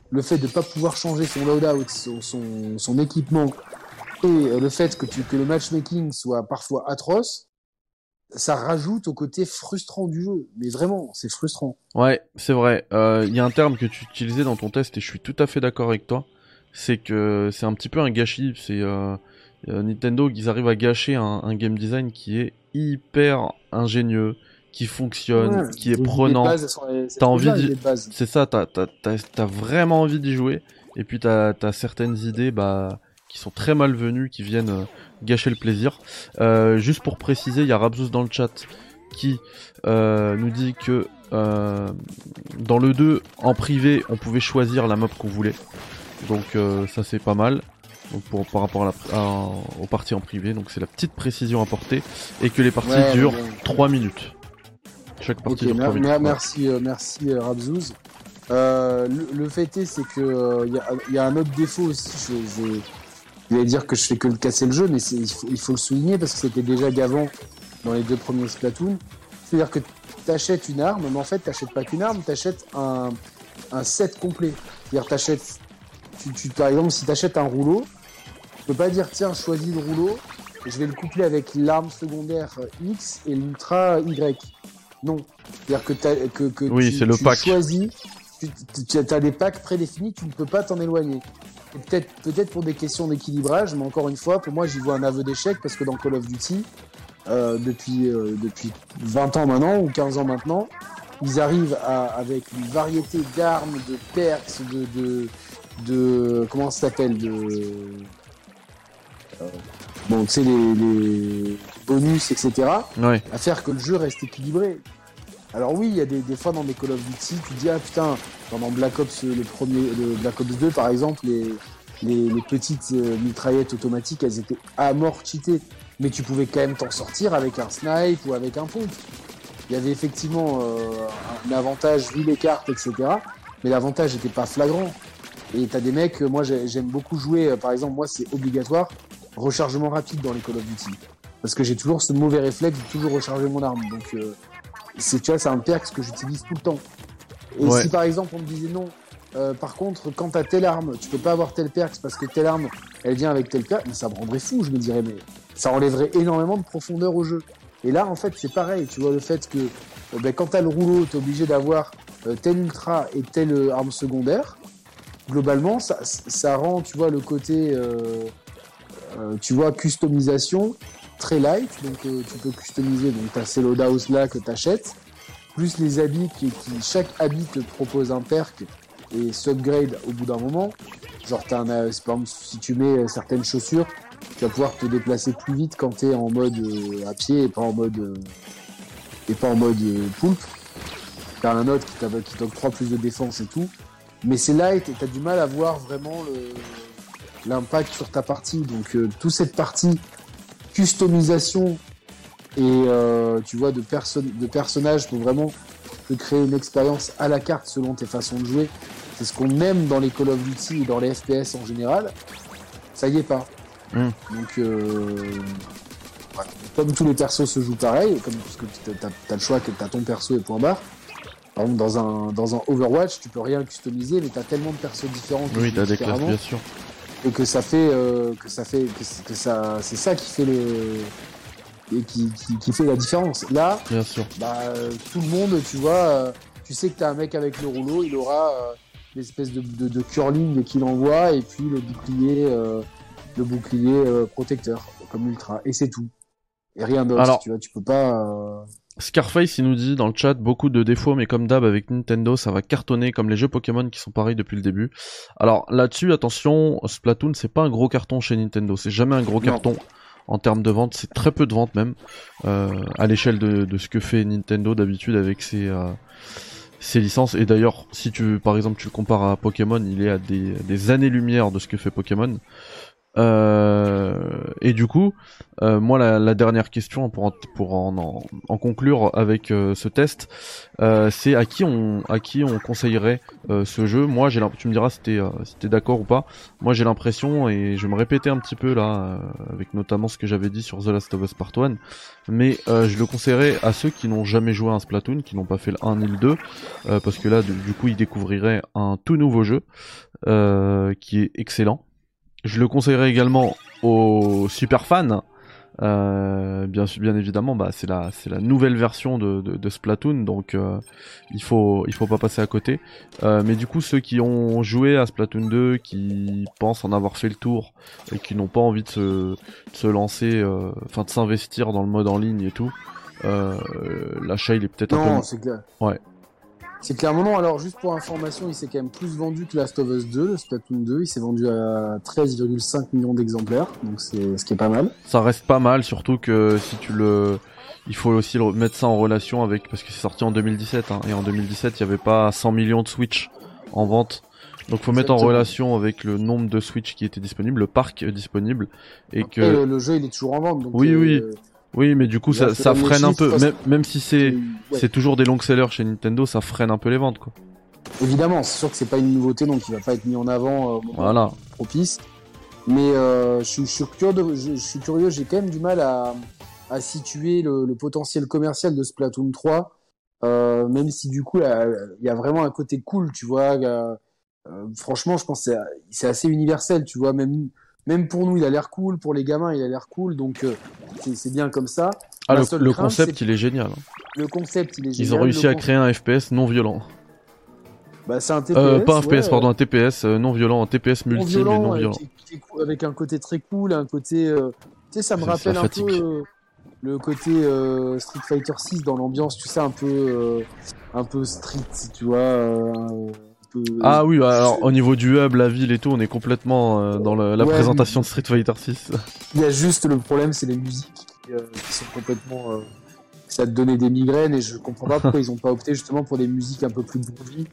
le fait de ne pas pouvoir changer son loadout, son, son équipement, et euh, le fait que, tu, que le matchmaking soit parfois atroce, ça rajoute au côté frustrant du jeu. Mais vraiment, c'est frustrant. Ouais, c'est vrai. Il euh, y a un terme que tu utilisais dans ton test et je suis tout à fait d'accord avec toi. C'est que c'est un petit peu un gâchis. C'est euh, Nintendo, ils arrivent à gâcher un, un, game design qui est hyper ingénieux, qui fonctionne, qui est prenant. T'as envie, c'est ça. T'as as, vraiment envie d'y jouer. Et puis t'as as certaines idées, bah qui sont très malvenus, qui viennent euh, gâcher le plaisir. Euh, juste pour préciser, il y a Rabzus dans le chat qui euh, nous dit que dans le 2, en privé, on pouvait choisir la map qu'on voulait. Donc ça c'est pas mal. Donc pour, par rapport à la, aux parties en privé, donc c'est la petite précision à porter et que les parties durent 3 minutes. Chaque partie dure 3 minutes. Merci, merci Rabzouz. le, fait est, c'est que il y, a un autre défaut aussi. Je, je vais dire que je fais que le casser le jeu, mais il faut, il faut, le souligner parce que c'était déjà gavant dans les deux premiers Splatoon. C'est-à-dire que tu achètes une arme, mais en fait, tu n'achètes pas qu'une arme, tu achètes un, un, set complet. C'est-à-dire, t'achètes, tu, tu, par exemple, si tu achètes un rouleau, tu peux pas dire, tiens, choisis le rouleau, je vais le coupler avec l'arme secondaire X et l'ultra Y. Non. C'est-à-dire que, que, que oui, tu, le tu choisis, tu, as des packs prédéfinis, tu ne peux pas t'en éloigner peut-être peut-être pour des questions d'équilibrage, mais encore une fois, pour moi, j'y vois un aveu d'échec parce que dans Call of Duty, euh, depuis, euh, depuis 20 ans maintenant ou 15 ans maintenant, ils arrivent à, avec une variété d'armes, de perks, de, de, de comment ça s'appelle, de euh, bon, tu sais les, les, bonus, etc. À faire que le jeu reste équilibré. Alors oui, il y a des, des, fois dans des Call of Duty, tu dis ah putain, pendant Black Ops le premier, le Black Ops 2 par exemple, les, petites euh, mitraillettes automatiques, elles étaient à mort cheatées, mais tu pouvais quand même t'en sortir avec un snipe ou avec un pompe. Il y avait effectivement euh, un avantage vu les cartes, etc. Mais l'avantage n'était pas flagrant. Et t'as des mecs, moi j'aime beaucoup jouer, euh, par exemple moi c'est obligatoire, rechargement rapide dans les Call of Duty. Parce que j'ai toujours ce mauvais réflexe de toujours recharger mon arme. Donc c'est tu vois c'est un perk que j'utilise tout le temps. Et si par exemple on me disait non, euh, par contre quand t'as telle arme, tu peux pas avoir tel perk parce que telle arme elle vient avec tel perk, mais ça me rendrait fou, je me dirais mais ça enlèverait énormément de profondeur au jeu. Et là en fait c'est pareil, tu vois le fait que euh, ben, quand t'as le rouleau, t'es obligé d'avoir euh, tel ultra et telle arme secondaire. Globalement ça, ça rend tu vois le côté tu vois customisation très light, donc euh, tu peux customiser donc ta ces loadouts là que tu achètes, plus les habits qui, chaque habit te propose un perk et s'upgrade au bout d'un moment. Genre as un, euh, par exemple, si tu mets euh, certaines chaussures, tu vas pouvoir te déplacer plus vite quand tu es en mode à pied et pas en mode et pas en mode euh, poulpe. T'as un autre qui, t'octroie plus de défense et tout. Mais c'est light et t'as du mal à voir vraiment l'impact sur ta partie. Donc euh, toute cette partie customisation et euh, tu vois de, de personnages pour vraiment te créer une expérience à la carte selon tes façons de jouer. C'est ce qu'on aime dans les Call of Duty et dans les FPS en général. Ça y est pas. Mm. Donc euh, comme tous les persos se jouent pareil, comme parce que t'as as le choix que t'as ton perso et point barre. Par exemple, dans un, dans un Overwatch, tu peux rien customiser, mais t'as tellement de persos différents. Oui, t'as des classes, bien sûr. Et que ça fait, euh, que ça fait, que, ça, c'est ça qui fait le, et qui, qui, fait la différence. Là, bien sûr. Bah, tout le monde, tu vois, euh, tu sais que t'as un mec avec le rouleau, il aura euh, l'espèce de, de, de curling qu'il envoie et puis le bouclier, le bouclier protecteur comme ultra, et c'est tout. Et rien d'autre. Tu vois, tu peux pas. Scarface, il nous dit dans le chat beaucoup de défauts, mais comme d'hab avec Nintendo, ça va cartonner comme les jeux Pokémon qui sont pareils depuis le début. Alors là-dessus, attention, Splatoon, c'est pas un gros carton chez Nintendo, c'est jamais un gros carton en termes de vente, c'est très peu de ventes même, euh, à l'échelle de, ce que fait Nintendo d'habitude avec ses, euh, ses licences. Et d'ailleurs, si tu, par exemple, tu le compares à Pokémon, il est à des, des années-lumière de ce que fait Pokémon. Euh, et du coup, euh, moi la, dernière question pour en, pour en, en, conclure avec euh, ce test, c'est à qui on à qui on conseillerait ce jeu? Moi, j'ai tu me diras si t'es si d'accord ou pas. Moi, j'ai l'impression et je vais me répéter un petit peu là avec notamment ce que j'avais dit sur The Last of Us Part 1, mais je le conseillerais à ceux qui n'ont jamais joué à un Splatoon, qui n'ont pas fait le 1 ni le 2, parce que là, du coup, ils découvriraient un tout nouveau jeu qui est excellent. Je le conseillerais également aux super fans. Euh, bien, bien évidemment, bah, c'est la, c'est la nouvelle version de, de, Splatoon, donc euh, il faut, il faut pas passer à côté. Euh, mais du coup, ceux qui ont joué à Splatoon 2, qui pensent en avoir fait le tour et qui n'ont pas envie de se, de se lancer, enfin de s'investir dans le mode en ligne et tout, l'achat il est peut-être un peu. Non, c'est clair. Ouais. C'est clairement non. Alors, juste pour information, il s'est quand même plus vendu que Last of Us 2, le Splatoon 2. Il s'est vendu à 13,5 millions d'exemplaires, donc c'est ce qui est pas mal. Ça reste pas mal, surtout que si tu le, il faut aussi mettre ça en relation avec parce que c'est sorti en 2017 hein, et en 2017 il y avait pas 100 millions de Switch en vente. Donc faut mettre en relation avec le nombre de Switch qui était disponible, le parc disponible et que le, jeu il est toujours en vente. Donc oui oui. Euh, oui, mais du coup, ça, ça freine un peu. Même, même, si c'est c'est toujours des longs sellers chez Nintendo, ça freine un peu les ventes, quoi. Évidemment, c'est sûr que c'est pas une nouveauté, donc il va pas être mis en avant euh, voilà. propice. Mais euh, je, suis curieux, je, suis curieux, j'ai quand même du mal à, à situer le, le, potentiel commercial de Splatoon 3, euh, même si du coup, il y a vraiment un côté cool, tu vois. Euh, franchement, je pense que c'est assez universel, tu vois. Même même pour nous, il a l'air cool. Pour les gamins, il a l'air cool. Donc, euh, c'est bien comme ça. Ah, le, concept, il est génial. Hein. Le concept, il est génial. Ils ont réussi à créer un FPS non violent. Bah, c'est un TPS. Euh, pas un FPS, pardon, un TPS euh, non violent, un TPS multi, mais non violent. avec un côté très cool, un côté. tu sais, ça me rappelle un peu le côté Street Fighter 6 dans l'ambiance, tu sais, un peu, un peu street, tu vois. Ah oui, bah, alors au niveau du hub, la ville et tout, on est complètement euh, dans la présentation de Street Fighter 6. Il y a juste le problème, c'est les musiques qui, euh, sont complètement. Euh, ça te donnait des migraines et je comprends pas pourquoi ils ont pas opté justement pour des musiques un peu plus groovy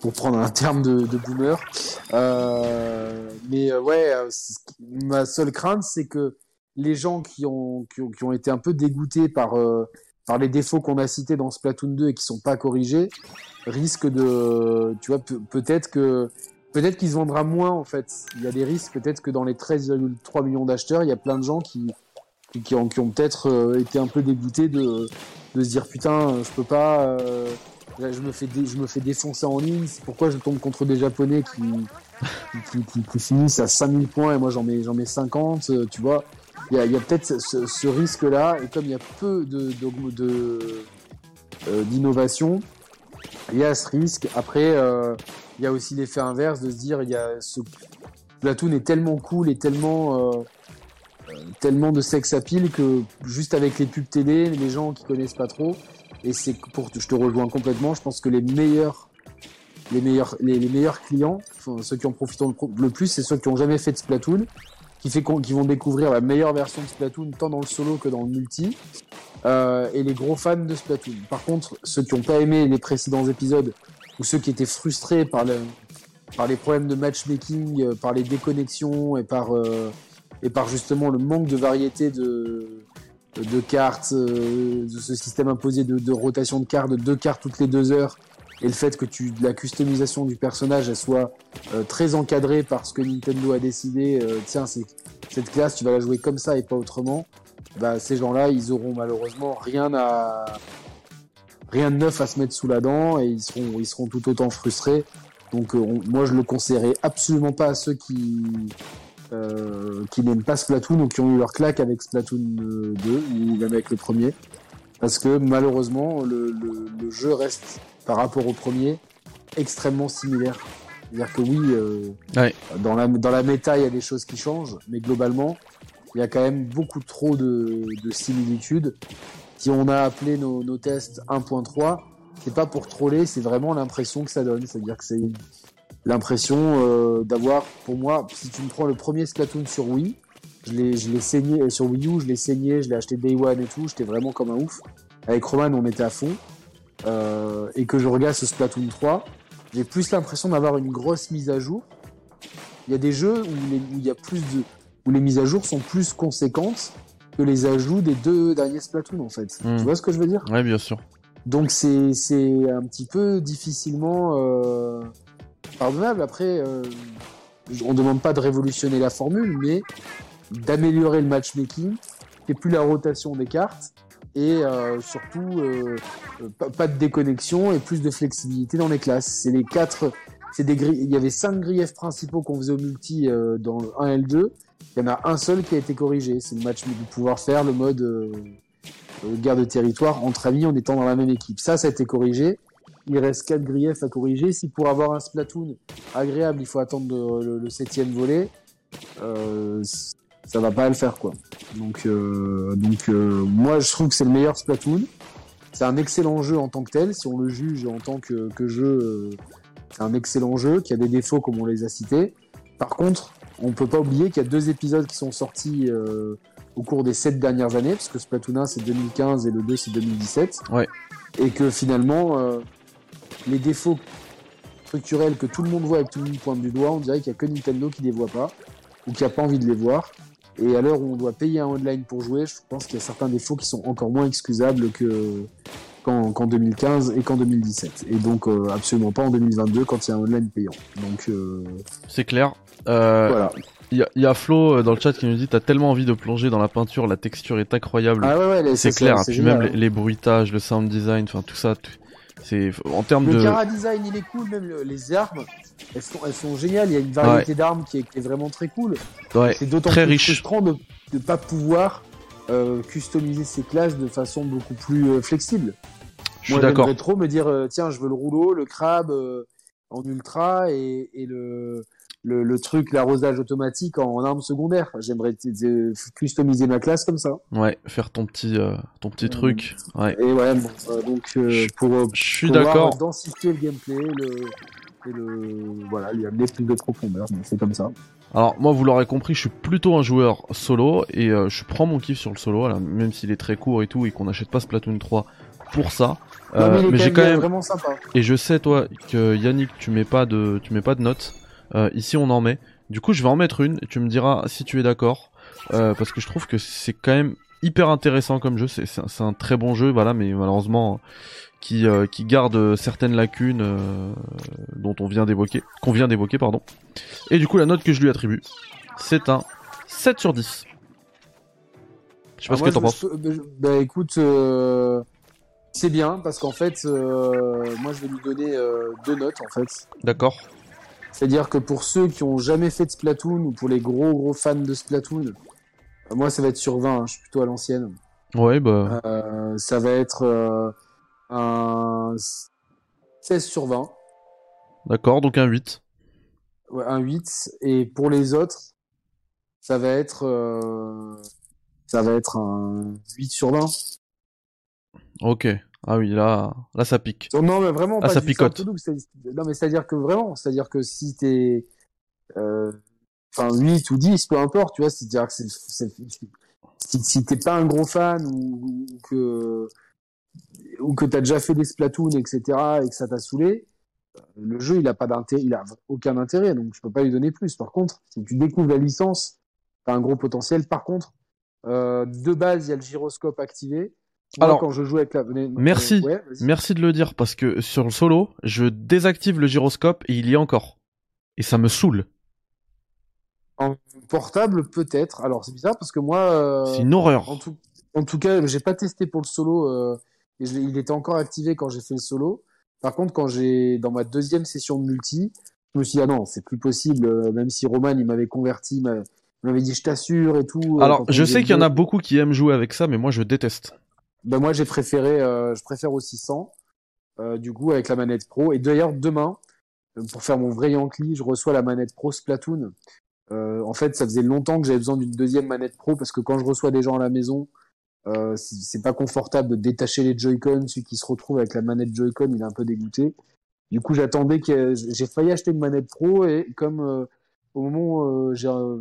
pour prendre un terme de, de boomer. mais ouais, ma seule crainte, c'est que les gens qui ont, qui ont, qui ont été un peu dégoûtés par par les défauts qu'on a cités dans Splatoon 2 et qui sont pas corrigés, risque de, tu vois, peut-être que peut-être qu'ils vendra moins en fait. Il y a des risques peut-être que dans les 13,3 millions d'acheteurs, il y a plein de gens qui qui ont, qui ont peut-être euh, été un peu dégoûtés de, de se dire putain, je peux pas, euh, je me fais je me fais défoncer en ligne. Pourquoi je tombe contre des Japonais qui qui, qui, qui finissent à 5000 points et moi j'en mets j'en mets 50, euh, tu vois. Il y a, peut-être ce, risque-là et comme il y a peu de, de, de d'innovation, il y a ce risque. Après, euh, il y a aussi l'effet inverse de se dire, il y a est tellement cool et tellement euh, tellement de sex appeal que juste avec les pubs télé, les gens qui connaissent pas trop, et c'est pour, je te rejoins complètement. Je pense que les meilleurs les meilleurs les, meilleurs clients, ceux qui en profitent le, plus, c'est ceux qui ont jamais fait de Splatoon, qui vont découvrir la meilleure version de Splatoon tant dans le solo que dans le multi. euh, et les gros fans de Splatoon. Par contre, ceux qui n'ont pas aimé les précédents épisodes ou ceux qui étaient frustrés par, le, par les problèmes de matchmaking, euh, par les déconnexions et par, euh, et par justement le manque de variété de, cartes, de ce système imposé de, de rotation de cartes, de deux cartes toutes les deux heures, et le fait que tu, la customisation du personnage soit euh, très encadrée par ce que Nintendo a décidé, euh, tiens, cette classe, tu vas la jouer comme ça et pas autrement, bah, ces gens-là, ils auront malheureusement rien à rien de neuf à se mettre sous la dent et ils seront, ils seront tout autant frustrés. Donc euh, moi, je le conseillerais absolument pas à ceux qui euh, qui n'aiment pas Splatoon ou qui ont eu leur claque avec Splatoon euh, 2 ou même avec le premier. Parce que malheureusement, le jeu reste, par rapport au premier, extrêmement similaire. C'est-à-dire que oui, euh, Ouais. dans, la, dans la méta, il y a des choses qui changent, mais globalement, il y a quand même beaucoup trop de, de similitudes. Si on a appelé nos, nos tests 1.3, c'est pas pour troller, c'est vraiment l'impression que ça donne. C'est-à-dire que c'est l'impression euh, d'avoir, pour moi, si tu me prends le premier Splatoon sur Wii, je l'ai, je l'ai saigné euh, sur Wii U, je l'ai saigné, je l'ai acheté Day One et tout, j'étais vraiment comme un ouf. Avec Roman, on était à fond. Euh, et que je regarde ce Splatoon 3, j'ai plus l'impression d'avoir une grosse mise à jour. Il y a des jeux où, les- où il y a plus de, où les mises à jour sont plus conséquentes que les ajouts des deux derniers Splatoon en fait. Mm. Tu vois ce que je veux dire? Ouais, bien sûr. Donc c'est c'est un petit peu difficilement euh, pardonnable. Après, euh, on demande pas de révolutionner la formule, mais d'améliorer le matchmaking, et plus la rotation des cartes, et euh, surtout euh, euh, pas, de déconnexion et plus de flexibilité dans les classes. C'est les quatre, c'est des. Il y avait cinq griefs principaux qu'on faisait au multi dans le 1 et le 2. Il y en a un seul qui a été corrigé. C'est le match de pouvoir faire le mode guerre de territoire entre amis en étant dans la même équipe. Ça, ça a été corrigé. Il reste quatre griefs à corriger. Si pour avoir un Splatoon agréable, il faut attendre le, septième volet, ça va pas le faire quoi. Donc, euh, donc euh, moi, je trouve que c'est le meilleur Splatoon. C'est un excellent jeu en tant que tel. Si on le juge en tant que, que jeu, euh, c'est un excellent jeu qui a des défauts comme on les a cités. Par contre, on peut pas oublier qu'il y a deux épisodes qui sont sortis euh, au cours des sept dernières années, parce que Splatoon 1 c'est 2015 et le 2 c'est 2017. Ouais. Et que finalement, euh, les défauts structurels que tout le monde voit et que tout le monde pointe du doigt, on dirait qu'il y a que Nintendo qui les voit pas, ou qui a pas envie de les voir. Et à l'heure où on doit payer un online pour jouer, je pense qu'il y a certains défauts qui sont encore moins excusables que qu'en qu'en 2015 et qu'en 2017. Et donc euh, absolument pas en 2022 quand il y a un online payant. Donc euh, C'est clair. Euh, voilà. Il y, a- il y a Flo dans le chat qui nous dit t'as tellement envie de plonger dans la peinture, la texture est incroyable. Ah ouais, ouais, les- c'est clair. c'est Puis même les, les bruitages, le sound design, enfin tout ça, c'est en termes Le de. Cara design il est cool, même le- les armes, elles sont, elles sont géniales. Il y a une variété d'armes qui est, qui est vraiment très cool. Ouais, C'est d'autant plus riche. frustrant de ne pas pouvoir euh, customiser ses classes de façon beaucoup plus euh, flexible. je suis Moi, d'accord. trop me dire, euh, tiens, je veux le rouleau, le crabe en ultra et, et le, le, le truc, l'arrosage automatique en, en arme secondaire. J'aimerais customiser ma classe comme ça. Ouais, faire ton petit, euh, ton petit Euh, truc. Ouais. Et ouais, bon, euh, donc euh, pour, Je suis pouvoir d'accord. densifier le gameplay, le, et le, voilà, lui amener plus de profondeur. C'est comme ça. Alors moi, vous l'aurez compris, je suis plutôt un joueur solo et je prends mon kiff sur le solo, alors, même s'il est très court et tout et qu'on n'achète pas Splatoon 3 pour ça. Non, mais j'ai quand même vraiment sympa. et je sais toi que Yannick, tu mets pas de, tu mets pas de notes. Euh, ici, on en met. Du coup, je vais en mettre une et tu me diras si tu es d'accord, euh, parce que je trouve que c'est quand même hyper intéressant comme jeu. C'est un, très bon jeu, voilà, mais malheureusement qui euh, qui garde certaines lacunes euh, dont on vient d'évoquer, qu'on vient d'évoquer, pardon. Et du coup, la note que je lui attribue, c'est un 7 sur 10. Je sais pas Ah, ce moi, que t'en penses. je- bah, écoute, c'est bien parce qu'en fait, moi je vais lui donner deux notes en fait. D'accord. C'est-à-dire que pour ceux qui ont jamais fait de Splatoon ou pour les gros gros fans de Splatoon, euh, moi ça va être sur 20, hein, je suis plutôt à l'ancienne. Ouais, bah, Euh, ça va être euh, un 16 sur 20, d'accord, donc un 8. ouais, un 8. Et pour les autres, ça va être, euh, ça va être un 8 sur 20. Ok. Ah oui, là, là ça pique. Non, mais vraiment, pas ça picote. Non, mais c'est-à-dire que vraiment, c'est-à-dire que si t'es, euh, enfin, 8 ou 10, peu importe, tu vois, c'est-à-dire que c'est, c'est- si, si t'es pas un gros fan ou, ou que ou que t'as déjà fait des Splatoon, etc., et que ça t'a saoulé, le jeu il a pas d'intérêt, il a aucun intérêt, donc je peux pas lui donner plus. Par contre, si tu découvres la licence, t'as un gros potentiel. Par contre, euh, de base, il y a le gyroscope activé. Moi, Alors, quand je joue avec la, merci. Ouais. Merci de le dire parce que sur le solo, je désactive le gyroscope et il y est encore. Et ça me saoule. En portable, peut-être. Alors, c'est bizarre parce que moi, euh, C'est une horreur. en tout, en tout cas, j'ai pas testé pour le solo. euh, et je il était encore activé quand j'ai fait le solo. Par contre, quand j'ai dans ma deuxième session de multi, je me suis dit ah non, c'est plus possible. euh, même si Roman il m'avait converti, il m'a- il m'avait dit je t'assure et tout. Alors, je sais qu'il y en a beaucoup qui aiment jouer avec ça, mais moi je déteste. Ben moi j'ai préféré, euh, je préfère aussi 100. euh, du coup avec la manette pro. Et d'ailleurs demain, euh, pour faire mon vrai Yankee, je reçois la manette pro Splatoon. Euh, en fait, ça faisait longtemps que j'avais besoin d'une deuxième manette pro parce que quand je reçois des gens à la maison, euh, c'est pas confortable de détacher les Joy-Con. Celui qui se retrouve avec la manette Joy-Con, il est un peu dégoûté. Du coup, j'attendais que j'ai failli acheter une manette pro et comme euh, au moment euh, euh,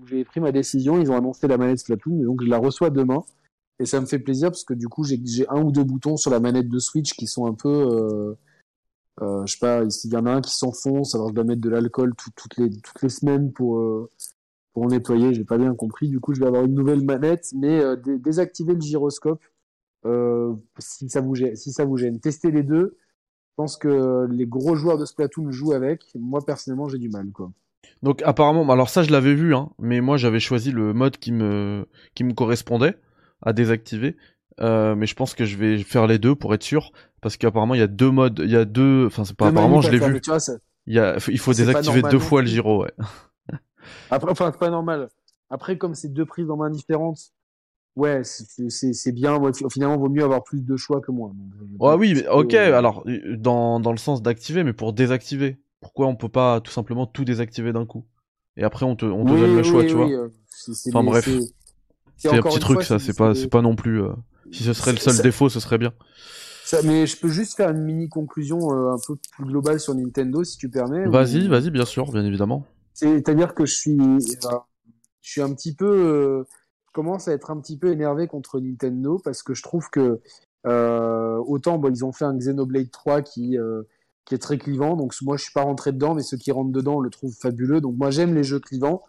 où j'ai pris ma décision, ils ont annoncé la manette Splatoon, et donc je la reçois demain. Et ça me fait plaisir parce que du coup, j'ai un ou deux boutons sur la manette de Switch qui sont un peu, euh, euh, je sais pas, il y en a un qui s'enfonce, alors je dois mettre de l'alcool tout- toutes les toutes les semaines pour euh, pour nettoyer. J'ai pas bien compris. Du coup, je vais avoir une nouvelle manette, mais euh, dé- désactiver le gyroscope si ça vous gêne. Si ça vous gêne, tester les deux. Je pense que les gros joueurs de Splatoon jouent avec. Moi, personnellement, j'ai du mal, quoi. Donc apparemment, alors ça je l'avais vu, hein, mais moi j'avais choisi le mode qui me qui me correspondait à désactiver. Euh, mais je pense que je vais faire les deux pour être sûr, parce qu'apparemment il y a deux modes, il y a deux, enfin c'est pas apparemment, je l'ai vu. vois, Il y a, il faut désactiver normal deux fois le gyro, ouais. Après, enfin, c'est pas normal. Après, comme c'est deux prises en main différentes, ouais, c'est- bien. Ouais, fi- finalement, vaut mieux avoir plus de choix que moins. Donc, je vais pas Ouais, oui, mais ok, euh, alors euh, dans dans le sens d'activer, mais pour désactiver, pourquoi on peut pas tout simplement tout désactiver d'un coup? Et après on te on te oui, donne le choix, oui, tu oui, vois. euh, Enfin, bref. C'est- un petit truc, fois, ça. C'est pas c'est pas non plus. euh, Si ce serait le seul ça- défaut, ce serait bien. ça- mais je peux juste faire une mini conclusion euh, un peu plus globale sur Nintendo, si tu permets. Vas-y, ou- vas-y, bien sûr, bien évidemment. C'est-à-dire que je suis, euh, je suis un petit peu, je commence à être un petit peu énervé contre Nintendo parce que je trouve que autant bon, ils ont fait un Xenoblade 3 qui qui est très clivant, donc moi je suis pas rentré dedans, mais ceux qui rentrent dedans le trouvent fabuleux. Donc moi j'aime les jeux clivants.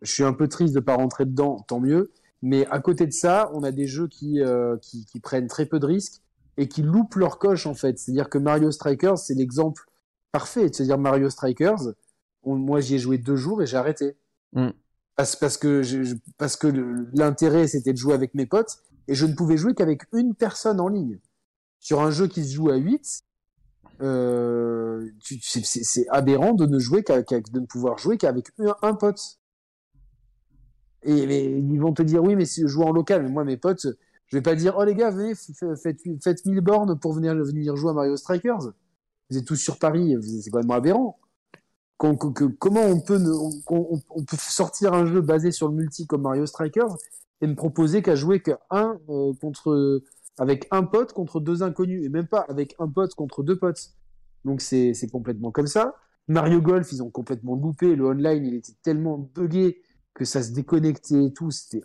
Je suis un peu triste de pas rentrer dedans, tant mieux. Mais à côté de ça, on a des jeux qui euh, qui, qui prennent très peu de risques et qui loupent leur coche en fait. C'est-à-dire que Mario Strikers c'est l'exemple parfait. C'est-à-dire Mario Strikers, on- moi j'y ai joué deux jours et j'ai arrêté. Mm. Parce, parce que, je- parce que l'intérêt c'était de jouer avec mes potes et je ne pouvais jouer qu'avec une personne en ligne. Sur un jeu qui se joue à 8, euh, c'est- aberrant de ne jouer qu'avec, de ne pouvoir jouer qu'avec un, un pote. Et ils vont te dire oui, mais si je joue en local, mais moi mes potes, je vais pas dire oh les gars, venez, faites, faites 1000 bornes pour venir, venir jouer à Mario Strikers. Vous êtes tous sur Paris, c'est quand même aberrant. Comment on peut, on, peut sortir un jeu basé sur le multi comme Mario Strikers et me proposer qu'à jouer qu'un euh, contre avec un pote contre deux inconnus et même pas avec un pote contre deux potes. Donc c'est c'est complètement comme ça. Mario Golf, ils ont complètement loupé. Le online, il était tellement buggé que ça se déconnectait et tout. C'était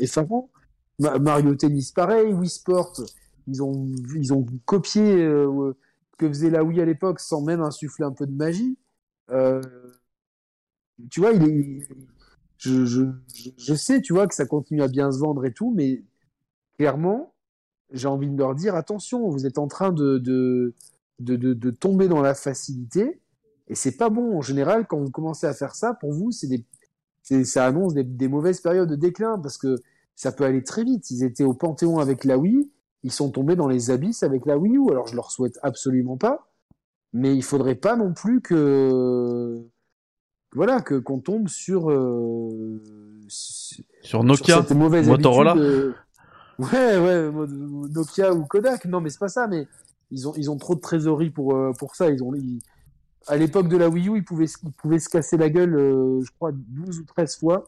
effarant. Ma- Mario Tennis, pareil. Wii Sport, ils ont, ils ont copié euh, que faisait la Wii à l'époque sans même insuffler un peu de magie. Euh, tu vois, je, je, je- sais, tu vois, que ça continue à bien se vendre et tout, mais clairement, j'ai envie de leur dire attention, vous êtes en train de, de, de, de, de tomber dans la facilité et c'est pas bon. En général, quand vous commencez à faire ça, pour vous, c'est des, ça annonce des, des mauvaises périodes de déclin parce que ça peut aller très vite. Ils étaient au Panthéon avec la Wii, ils sont tombés dans les abysses avec la Wii U. Alors je leur souhaite absolument pas, mais il faudrait pas non plus que voilà que qu'on tombe sur euh, sur Sur Nokia, mauvaise Motorola. Ouais, ouais, Nokia ou Kodak. Non, mais c'est pas ça. Mais ils ont ils ont trop de trésorerie pour euh, pour ça. Ils ont ils- à l'époque de la Wii U, ils pouvaient ils pouvaient se casser la gueule, euh, je crois 12 ou 13 fois.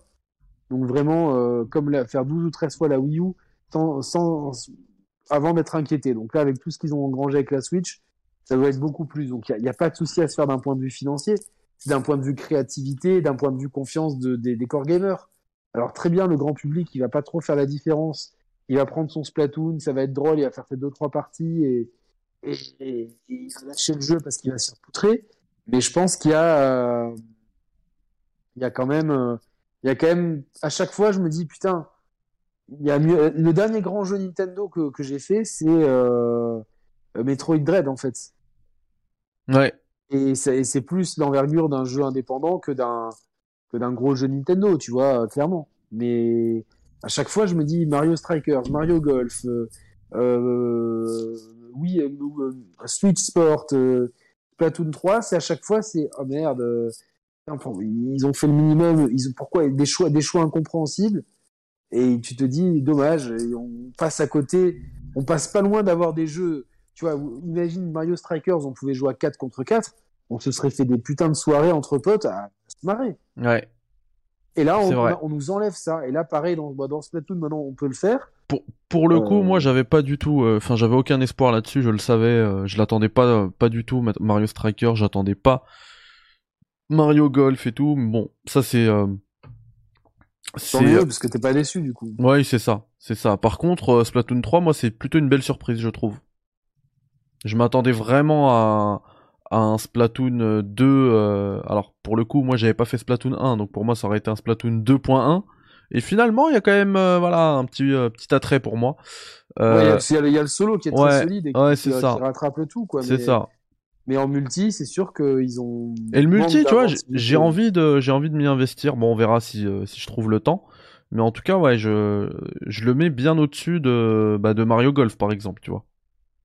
Donc vraiment euh, comme faire 12 ou 13 fois la Wii U sans, avant d'être inquiété. Donc là, avec tout ce qu'ils ont engrangé avec la Switch, ça doit être beaucoup plus. Donc il n'y a, pas de souci à se faire d'un point de vue financier, d'un point de vue créativité, d'un point de vue confiance de, des, des core gamers. Alors très bien, le grand public, il va pas trop faire la différence. Il va prendre son Splatoon, ça va être drôle, il va faire ses deux trois parties et, il va lâcher le jeu parce qu'il va se repoutrer. Mais je pense qu'il y a, euh, il y a quand même, euh, il y a quand même, à chaque fois, je me dis putain, il y a mieux. Le dernier grand jeu Nintendo que, que j'ai fait, c'est euh, Metroid Dread en fait. Ouais. Et c'est plus l'envergure d'un jeu indépendant que d'un que d'un gros jeu Nintendo, tu vois, clairement. Mais à chaque fois, je me dis Mario Strikers, Mario Golf, oui, Switch Sport, euh, Splatoon 3, c'est à chaque fois, c'est oh merde, euh, ils ont fait le minimum, ils ont pourquoi des choix, incompréhensibles. Et tu te dis dommage, on passe à côté, on passe pas loin d'avoir des jeux. Tu vois, imagine Mario Strikers, on pouvait jouer à 4 contre 4, on se serait fait des putains de soirées entre potes à se marrer. Ouais. Et là, on, vrai. on nous enlève ça. Et là, pareil, dans, bah, dans Splatoon, maintenant, on peut le faire. Pour, pour le coup, Euh, moi j'avais pas du tout, euh, enfin j'avais aucun espoir là-dessus, je le savais, euh, je l'attendais pas, euh, pas du tout Ma- Mario Striker, j'attendais pas Mario Golf et tout. Bon, ça c'est, c'est, mieux, parce que t'es pas déçu, du coup. ouais c'est ça, c'est ça. Par contre, Splatoon 3, moi c'est plutôt une belle surprise, je trouve. Je m'attendais vraiment à un Splatoon euh, 2. euh, alors pour le coup, moi j'avais pas fait Splatoon 1, donc pour moi ça aurait été un Splatoon 2.1. Et finalement, il y a quand même, euh, voilà, un petit, euh, petit attrait pour moi. Euh, Ouais, il y a- il y, a le- il y a le solo qui est très ouais, solide et ouais, qui, c'est qui ça. rattrape le tout, quoi. c'est ça. Mais en multi, c'est sûr qu'ils ont. Et le multi, tu vois, j'ai- envie de, j'ai envie de m'y investir. Bon, on verra si, euh, si je trouve le temps. Mais en tout cas, ouais, je, je le mets bien au-dessus de, bah, de Mario Golf, par exemple, tu vois.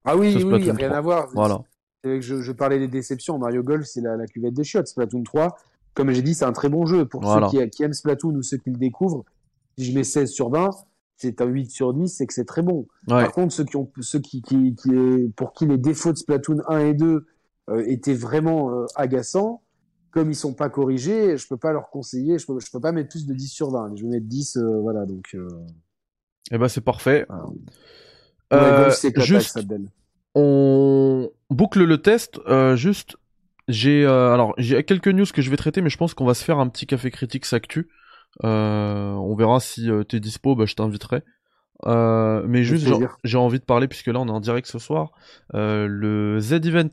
Ah oui, oui, rien 3. à voir. Voilà. Que je, je parlais des déceptions. Mario Golf, c'est la, la cuvette des chiottes. Splatoon 3, comme j'ai dit, c'est un très bon jeu. Pour Voilà. ceux qui, qui aiment Splatoon ou ceux qui le découvrent, si je mets 16 sur 20, c'est un 8 sur 10, c'est que c'est très bon. Ouais. Par contre, ceux qui ont, ceux qui, qui, qui est, pour qui les défauts de Splatoon 1 et 2 euh, étaient vraiment euh, agaçants, comme ils sont pas corrigés, je peux pas leur conseiller, je peux, je peux pas mettre plus de 10 sur 20. Je vais mettre 10, euh, voilà, donc, euh, Et bah, c'est parfait. Ouais, Golf, juste, Ben. On boucle le test. Euh, juste, j'ai, euh, alors, j'ai quelques news que je vais traiter, mais je pense qu'on va se faire un petit café critique s'actu. Euh, on verra si euh, t'es dispo, bah, je t'inviterai. Euh, mais juste, j'ai- envie de parler puisque là on est en direct ce soir. Euh, le Z Event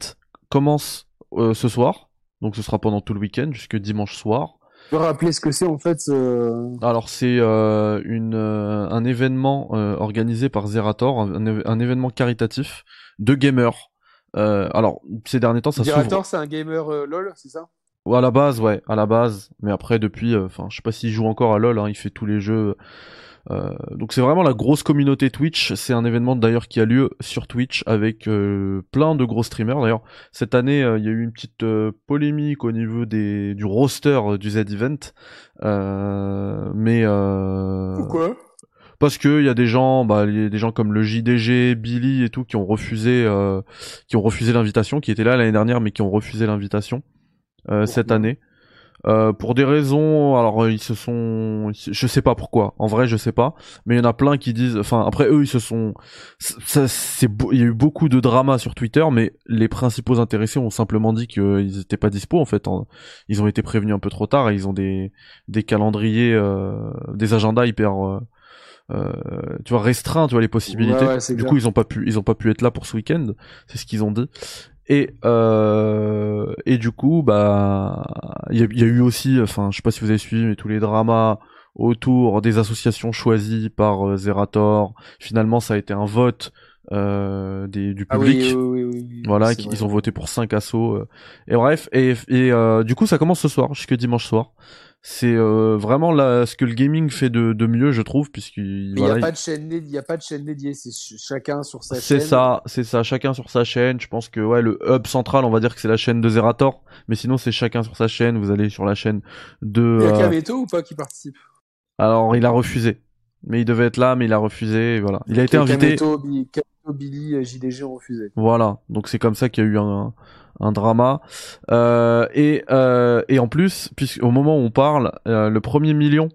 commence euh, ce soir, donc ce sera pendant tout le week-end jusque dimanche soir. Tu peux rappeler ce que c'est en fait euh, Alors c'est euh, une euh, un événement euh, organisé par Zerator, un, événement caritatif de gamers. Euh, alors ces derniers temps ça s'ouvre. Director, c'est un gamer euh, LOL, c'est ça? Ouais, à la base, ouais, à la base. Mais après, depuis, euh, enfin, je sais pas s'il joue encore à LoL. Hein, il fait tous les jeux. Euh, donc c'est vraiment la grosse communauté Twitch. C'est un événement d'ailleurs qui a lieu sur Twitch avec euh, plein de gros streamers. D'ailleurs, cette année, euh, il y a eu une petite polémique au niveau des du roster du Z Event. Euh, mais euh, Pourquoi? parce que il y a des gens, bah, y a des gens comme le JDG, Billy et tout qui ont refusé, euh, qui ont refusé l'invitation, qui étaient là l'année dernière mais qui ont refusé l'invitation euh, cette année. Euh, pour des raisons, alors euh, ils se sont, je sais pas pourquoi. En vrai, je sais pas. Mais il y en a plein qui disent, enfin après eux, ils se sont, ça, c'est, il y a eu beaucoup de drama sur Twitter, mais les principaux intéressés ont simplement dit qu'ils étaient pas dispo en fait. Ils ont été prévenus un peu trop tard et ils ont des des calendriers, euh, des agendas hyper, euh, euh, tu vois, restreints, tu vois les possibilités. Ouais, ouais, du clair. coup, ils ont pas pu, ils ont pas pu être là pour ce week-end. C'est ce qu'ils ont dit. Et euh, et du coup, bah, il y, a- il y a eu aussi, enfin, je sais pas si vous avez suivi, mais tous les dramas autour des associations choisies par euh, Zerator. Finalement, ça a été un vote euh, des, du Ah public. oui, oui, oui, oui, oui, Voilà, vrai. ils ont voté pour 5 assos. euh. Et bref, et, et euh, du coup, ça commence ce soir, jusque dimanche soir. C'est euh, vraiment là, ce que le gaming fait de, de mieux, je trouve, puisqu'il il n'y a pas de chaîne, dé- il y a pas de chaîne dédiée, c'est ch- chacun sur sa chaîne. c'est ça, c'est ça, chacun sur sa chaîne. Je pense que ouais, le hub central, on va dire que c'est la chaîne de Zerator, mais sinon c'est chacun sur sa chaîne. Vous allez sur la chaîne de. Il y a euh, Kameto ou pas qui participe? Alors il a refusé, mais il devait être là, mais il a refusé. Voilà, il a été invité. Kameto, Bi- Kameto, Billy, JDG ont refusé. Voilà, donc c'est comme ça qu'il y a eu un, un drama. Euh, et, euh, et en plus, puisqu'au moment où on parle, euh, le premier million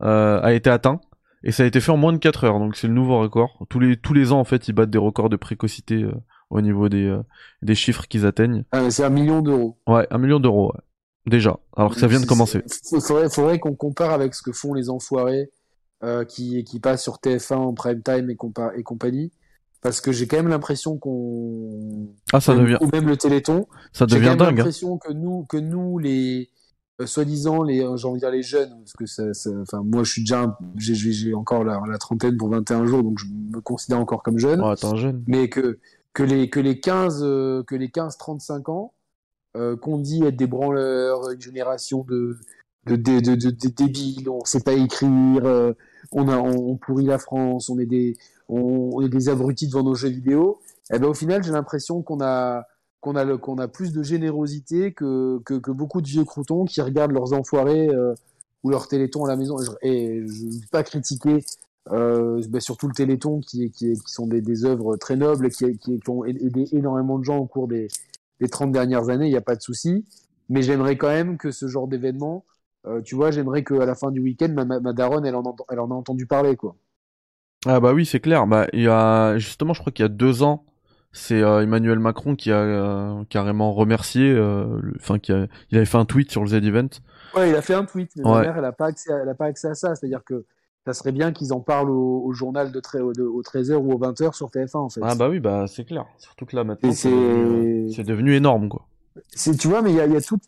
a été atteint. Et ça a été fait en moins de 4 heures, donc c'est le nouveau record. Tous les, tous les ans, en fait, ils battent des records de précocité au niveau des, des chiffres qu'ils atteignent. Ah, mais c'est un million d'euros. Ouais, un million d'euros. ouais. Déjà, alors que ça vient de commencer. Il faudrait, faudrait qu'on compare avec ce que font les enfoirés qui, qui passent sur TF1 en prime time et, et compagnie. Parce que j'ai quand même l'impression qu'on. Ah, ça devient. Ou même le Téléthon. Ça devient dingue. J'ai hein. l'impression que nous, que nous, les. Euh, soi-disant, les, j'ai envie de dire les jeunes, parce que ça, enfin, moi, je suis déjà, j'ai, encore la, la, trentaine pour 21 jours, donc je me considère encore comme jeune. Oh, attends, jeune. Mais que, que les, que les 15, euh, que les 15, 35 ans, euh, qu'on dit être des branleurs, une génération de, de, de, de, de débiles, on sait pas écrire, euh, on, a, on, pourrit la France, on est des, on, est des abrutis devant nos jeux vidéo. Et eh ben au final, j'ai l'impression qu'on a, qu'on a, qu'on a plus de générosité que, que, beaucoup de vieux croutons qui regardent leurs enfoirés euh, ou leurs télétons à la maison. Et je ne vais pas critiquer euh, bah, surtout le Téléthon qui, qui, qui sont des, œuvres très nobles qui, qui, qui, ont aidé énormément de gens au cours des, des 30 dernières années, il n'y a pas de souci. Mais j'aimerais quand même que ce genre d'événement, euh, tu vois, j'aimerais qu'à la fin du week-end, ma, ma, daronne, elle en, elle en a entendu parler, quoi. Ah bah oui, c'est clair. Bah, il y a, justement, je crois qu'il y a deux ans, c'est euh, Emmanuel Macron qui a euh, carrément remercié, euh, enfin, qui a, il avait fait un tweet sur le Z-Event. Ouais, il a fait un tweet, mais ma mère, elle a pas accès, elle a pas accès à ça. C'est-à-dire que ça serait bien qu'ils en parlent au, journal de, de, au 13h ou au 20h sur TF1 en fait. Ah bah oui, bah c'est clair. Surtout que là maintenant c'est devenu, énorme quoi. C'est tu vois mais il y a, y a, tout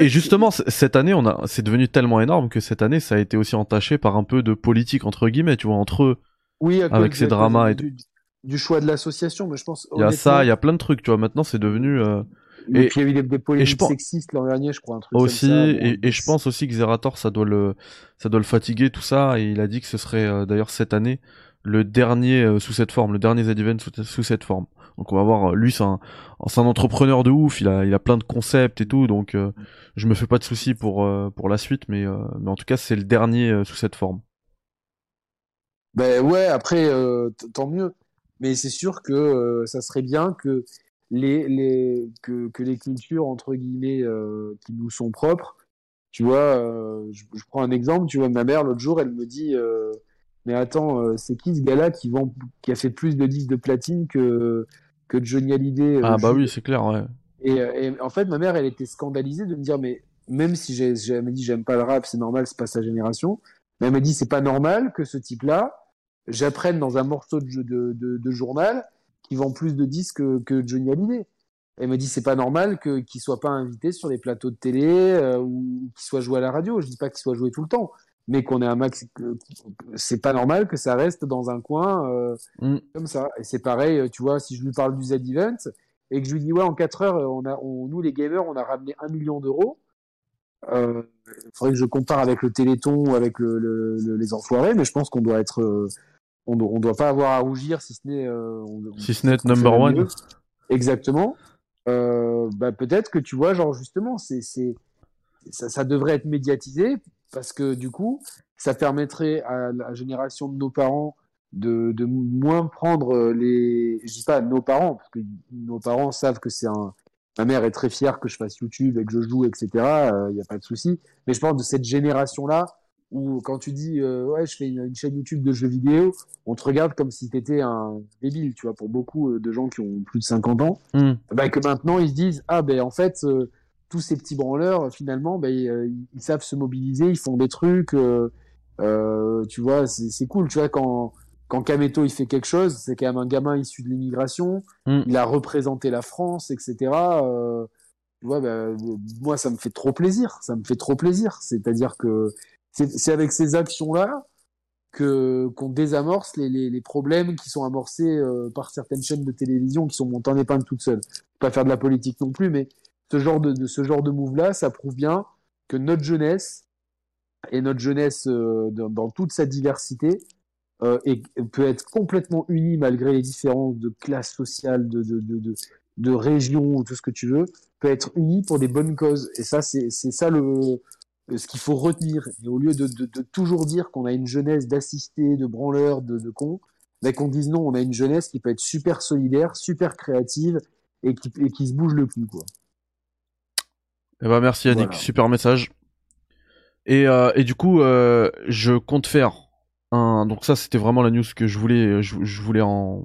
et, justement cette année on a c'est devenu tellement énorme que cette année ça a été aussi entaché par un peu de politique entre guillemets, tu vois entre Oui, avec ces dramas et du, du choix de l'association, mais je pense Il y a ça, il y a plein de trucs, tu vois, maintenant c'est devenu euh, et, puis il y a eu des, polémiques sexistes l'an dernier, je crois. Un truc aussi, comme ça, et, et, je pense aussi que Zerator, ça doit le, ça doit le fatiguer tout ça. Et il a dit que ce serait euh, d'ailleurs cette année le dernier euh, sous cette forme, le dernier Z-Event sous, sous, cette forme. Donc on va voir. Lui, c'est un, c'est un entrepreneur de ouf. Il a, il a plein de concepts et tout. Donc euh, je me fais pas de soucis pour pour la suite, mais mais en tout cas c'est le dernier sous cette forme. Ben ouais. Après, tant mieux. Mais c'est sûr que ça serait bien que les, les, que, que les cultures, entre guillemets, euh, qui nous sont propres. Tu vois, euh, je, je, prends un exemple, tu vois, ma mère, l'autre jour, elle me dit, euh, mais attends, euh, c'est qui ce gars-là qui, vend, qui a fait plus de disques de platine que, que Johnny Hallyday euh, Ah bah oui, c'est clair, ouais. Et, et, en fait, ma mère, elle était scandalisée de me dire, mais même si j'ai, elle m'a dit, j'aime pas le rap, c'est normal, c'est pas sa génération. Mais elle m'a dit, c'est pas normal que ce type-là, j'apprenne dans un morceau de, de, de, de journal qui vend plus de disques que, Johnny Hallyday. Elle m'a dit c'est pas normal que qu'il soit pas invité sur les plateaux de télé euh, ou qu'il soit joué à la radio. Je dis pas qu'il soit joué tout le temps, mais qu'on ait un max. C'est pas normal que ça reste dans un coin euh, mm. comme ça. Et c'est pareil, tu vois, si je lui parle du Z Event et que je lui dis ouais en 4 heures, on a, on, nous les gamers, on a ramené un million d'euros. Euh, il faudrait que je compare avec le Téléthon ou avec le, le, les enfoirés, mais je pense qu'on doit être euh, on ne doit pas avoir à rougir si ce n'est euh, si ce n'est number one. Exactement. Euh, bah, peut-être que tu vois, genre justement, c'est c'est ça, ça, devrait être médiatisé parce que du coup, ça permettrait à la génération de nos parents de, de moins prendre les. Je dis pas nos parents parce que nos parents savent que c'est un. Ma mère est très fière que je fasse YouTube et que je joue, etc. Il euh, n'y a pas de souci. Mais je pense de cette génération-là ou quand tu dis euh, ouais je fais une, chaîne YouTube de jeux vidéo, on te regarde comme si t'étais un débile, tu vois, pour beaucoup euh, de gens qui ont plus de 50 ans, mm. bah, que maintenant ils se disent ah ben en fait euh, tous ces petits branleurs finalement ben, ils, savent se mobiliser, ils font des trucs, tu vois, c'est cool, tu vois quand quand Kameto il fait quelque chose, c'est quand même un gamin issu de l'immigration, mm. il a représenté la France, etc. tu vois, ben, moi ça me fait trop plaisir, ça me fait trop plaisir, c'est-à-dire que c'est avec ces actions-là que qu'on désamorce les, les, problèmes qui sont amorcés euh, par certaines chaînes de télévision qui sont montées en épingle toutes seules. Pas faire de la politique non plus, mais ce genre de, de ce genre de move-là, ça prouve bien que notre jeunesse et notre jeunesse euh, dans, toute sa diversité euh, et, peut être complètement unie malgré les différences de classe sociale, de, de, de, de, de région, tout ce que tu veux, peut être unie pour des bonnes causes. Et ça, c'est ça le, ce qu'il faut retenir. Et au lieu de, de, de toujours dire qu'on a une jeunesse d'assistés, de branleurs, de, de cons, ben qu'on dise non, on a une jeunesse qui peut être super solidaire, super créative et qui, et qui se bouge le cul, quoi. Eh ben merci Yannick, super message. Et, euh, et du coup, euh, je compte faire un, donc ça c'était vraiment la news que je voulais, je, je voulais en,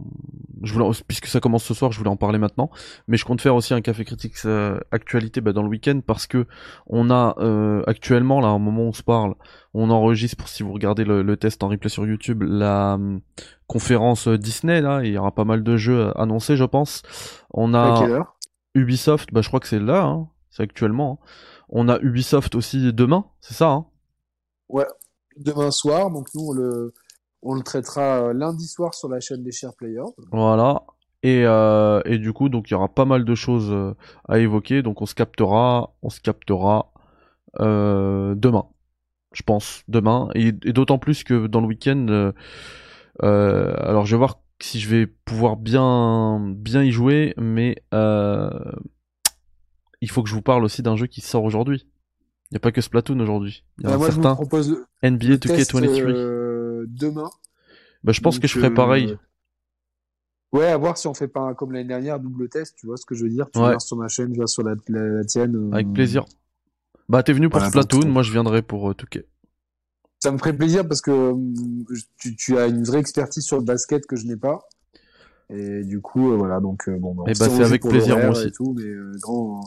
je voulais, puisque ça commence ce soir, je voulais en parler maintenant. Mais je compte faire aussi un café critique euh, actualité bah, dans le week-end parce que on a euh, actuellement là, au moment où on se parle, on enregistre pour si vous regardez le, le test en replay sur YouTube la hum, conférence Disney là, il y aura pas mal de jeux annoncés, je pense. On a Ubisoft, bah je crois que c'est là, hein, c'est actuellement. hein. On a Ubisoft aussi demain, c'est ça. Hein? Ouais, demain soir. Donc nous, on le, on le traitera euh, lundi soir sur la chaîne des Chers Players. Voilà. Et, euh, et du coup, donc il y aura pas mal de choses euh, à évoquer. Donc on se captera, on se captera demain, je pense, demain. Et, d'autant plus que dans le week-end, alors je vais voir si je vais pouvoir bien bien y jouer, mais il faut que je vous parle aussi d'un jeu qui sort aujourd'hui. Il n'y a pas que Splatoon aujourd'hui. Il y a Bah, un moi, certain NBA le test 2K23. euh, demain. Bah, je pense Donc, que je ferai euh, pareil. Ouais, à voir si on fait pas comme l'année dernière, double test, tu vois ce que je veux dire. Tu Ouais. viens sur ma chaîne, je viens sur la, la, la tienne. euh, Avec plaisir. Bah, t'es venu pour Voilà, Splatoon, donc, moi je viendrai pour euh, 2K. Ça me ferait plaisir parce que tu, tu as une vraie expertise sur le basket que je n'ai pas. Et du coup, euh, voilà, donc euh, bon. Eh on bah, s'en c'est avec plaisir, moi aussi. Et tout, mais euh, grand,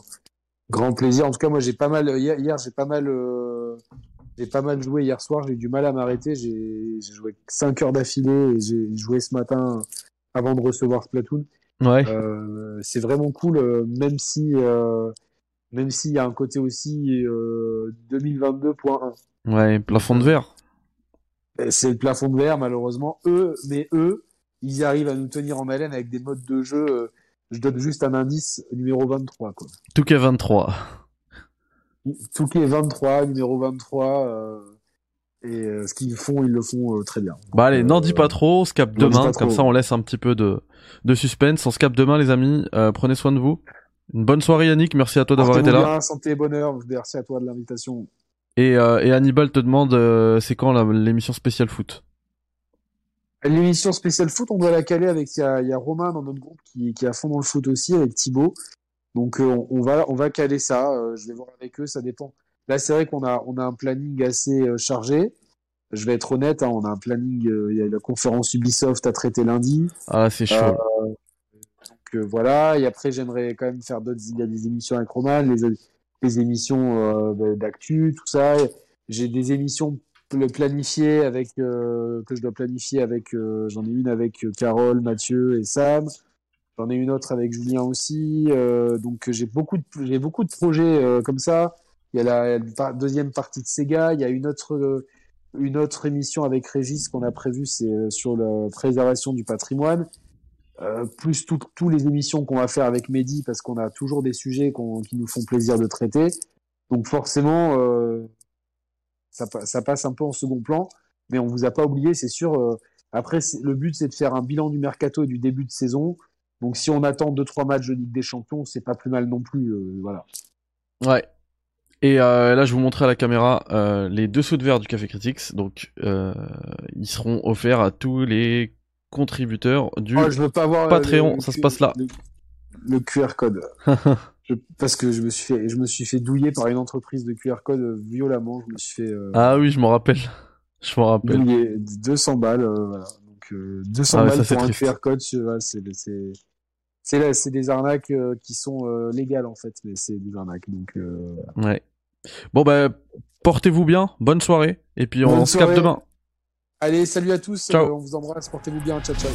grand plaisir. En tout cas, moi, j'ai pas mal. Hier, hier j'ai pas mal. euh, j'ai pas mal joué hier soir. J'ai eu du mal à m'arrêter. J'ai joué 5 heures d'affilée et j'ai joué ce matin avant de recevoir Splatoon. Ouais. Euh, c'est vraiment cool, euh, même si euh, même s'il y a un côté aussi euh, 2022.1. Ouais, plafond de verre. C'est le plafond de verre, malheureusement. Eux, mais eux, ils arrivent à nous tenir en haleine avec des modes de jeu. Je donne juste un indice, numéro 23, quoi. 2K23. Tout qui est 23, numéro 23. euh, et euh, ce qu'ils font, ils le font euh, très bien. Bah allez, n'en euh, dis pas trop, on se capte demain, comme ça on laisse un petit peu de, de suspense. On se capte demain les amis, Euh, prenez soin de vous. Une bonne soirée Yannick, merci à toi d'avoir été là. bien, santé et bonheur. Merci à toi de l'invitation. Et, euh, et Hannibal te demande euh, c'est quand l'émission spéciale foot? L'émission spéciale foot, on doit la caler avec il y a, il y a Romain dans notre groupe qui, qui est à fond dans le foot aussi avec Thibaut. Donc euh, on, on va on va caler ça. euh, je vais voir avec eux, ça dépend. Là c'est vrai qu'on a on a un planning assez euh, chargé. Je vais être honnête, hein, on a un planning. Il y a la conférence Ubisoft à traiter lundi. Ah c'est chaud. Euh, Donc voilà. Et après j'aimerais quand même faire d'autres. Il y a des émissions avec Romain, les les émissions euh, d'actu, tout ça. J'ai des émissions pl- planifiées avec euh, que je dois planifier avec. euh, J'en ai une avec euh, Carole, Mathieu et Sam. J'en ai une autre avec Julien aussi. donc j'ai beaucoup de j'ai beaucoup de projets comme ça. Il y a la, deuxième partie de Sega. Il y a une autre une autre émission avec Régis qu'on a prévue, c'est sur la préservation du patrimoine. Plus tout- tous les émissions qu'on va faire avec Mehdi parce qu'on a toujours des sujets qui nous font plaisir de traiter. Donc forcément, ça, pa- ça passe un peu en second plan, mais on vous a pas oublié, c'est sûr. euh, après, le but c'est de faire un bilan du mercato et du début de saison. Donc si on attend deux trois matchs de Ligue des Champions, c'est pas plus mal non plus. euh, voilà. Ouais. Et euh, là je vous montrer à la caméra euh, les dessous de verre du Café Critics. Donc ils seront offerts à tous les contributeurs du... Oh, je veux pas voir Patreon, le- ça se passe là. Le, le QR code. Je- parce que je me suis fait, je me suis fait douiller par une entreprise de QR code euh, violemment. Je me suis fait euh, ah oui je m'en rappelle. Je m'en rappelle. douiller 200 balles. euh, voilà. Donc euh, 200 Ah ouais, balles ça, pour un. QR code, c'est ouais, c'est c'est c'est des arnaques euh, qui sont euh, légales en fait, mais c'est des arnaques. Donc euh, Ouais. Bon bah portez-vous bien, bonne soirée et puis on Bonne se capte demain. allez, salut à tous. Ciao. euh, on vous embrasse. Portez-vous bien. Ciao ciao.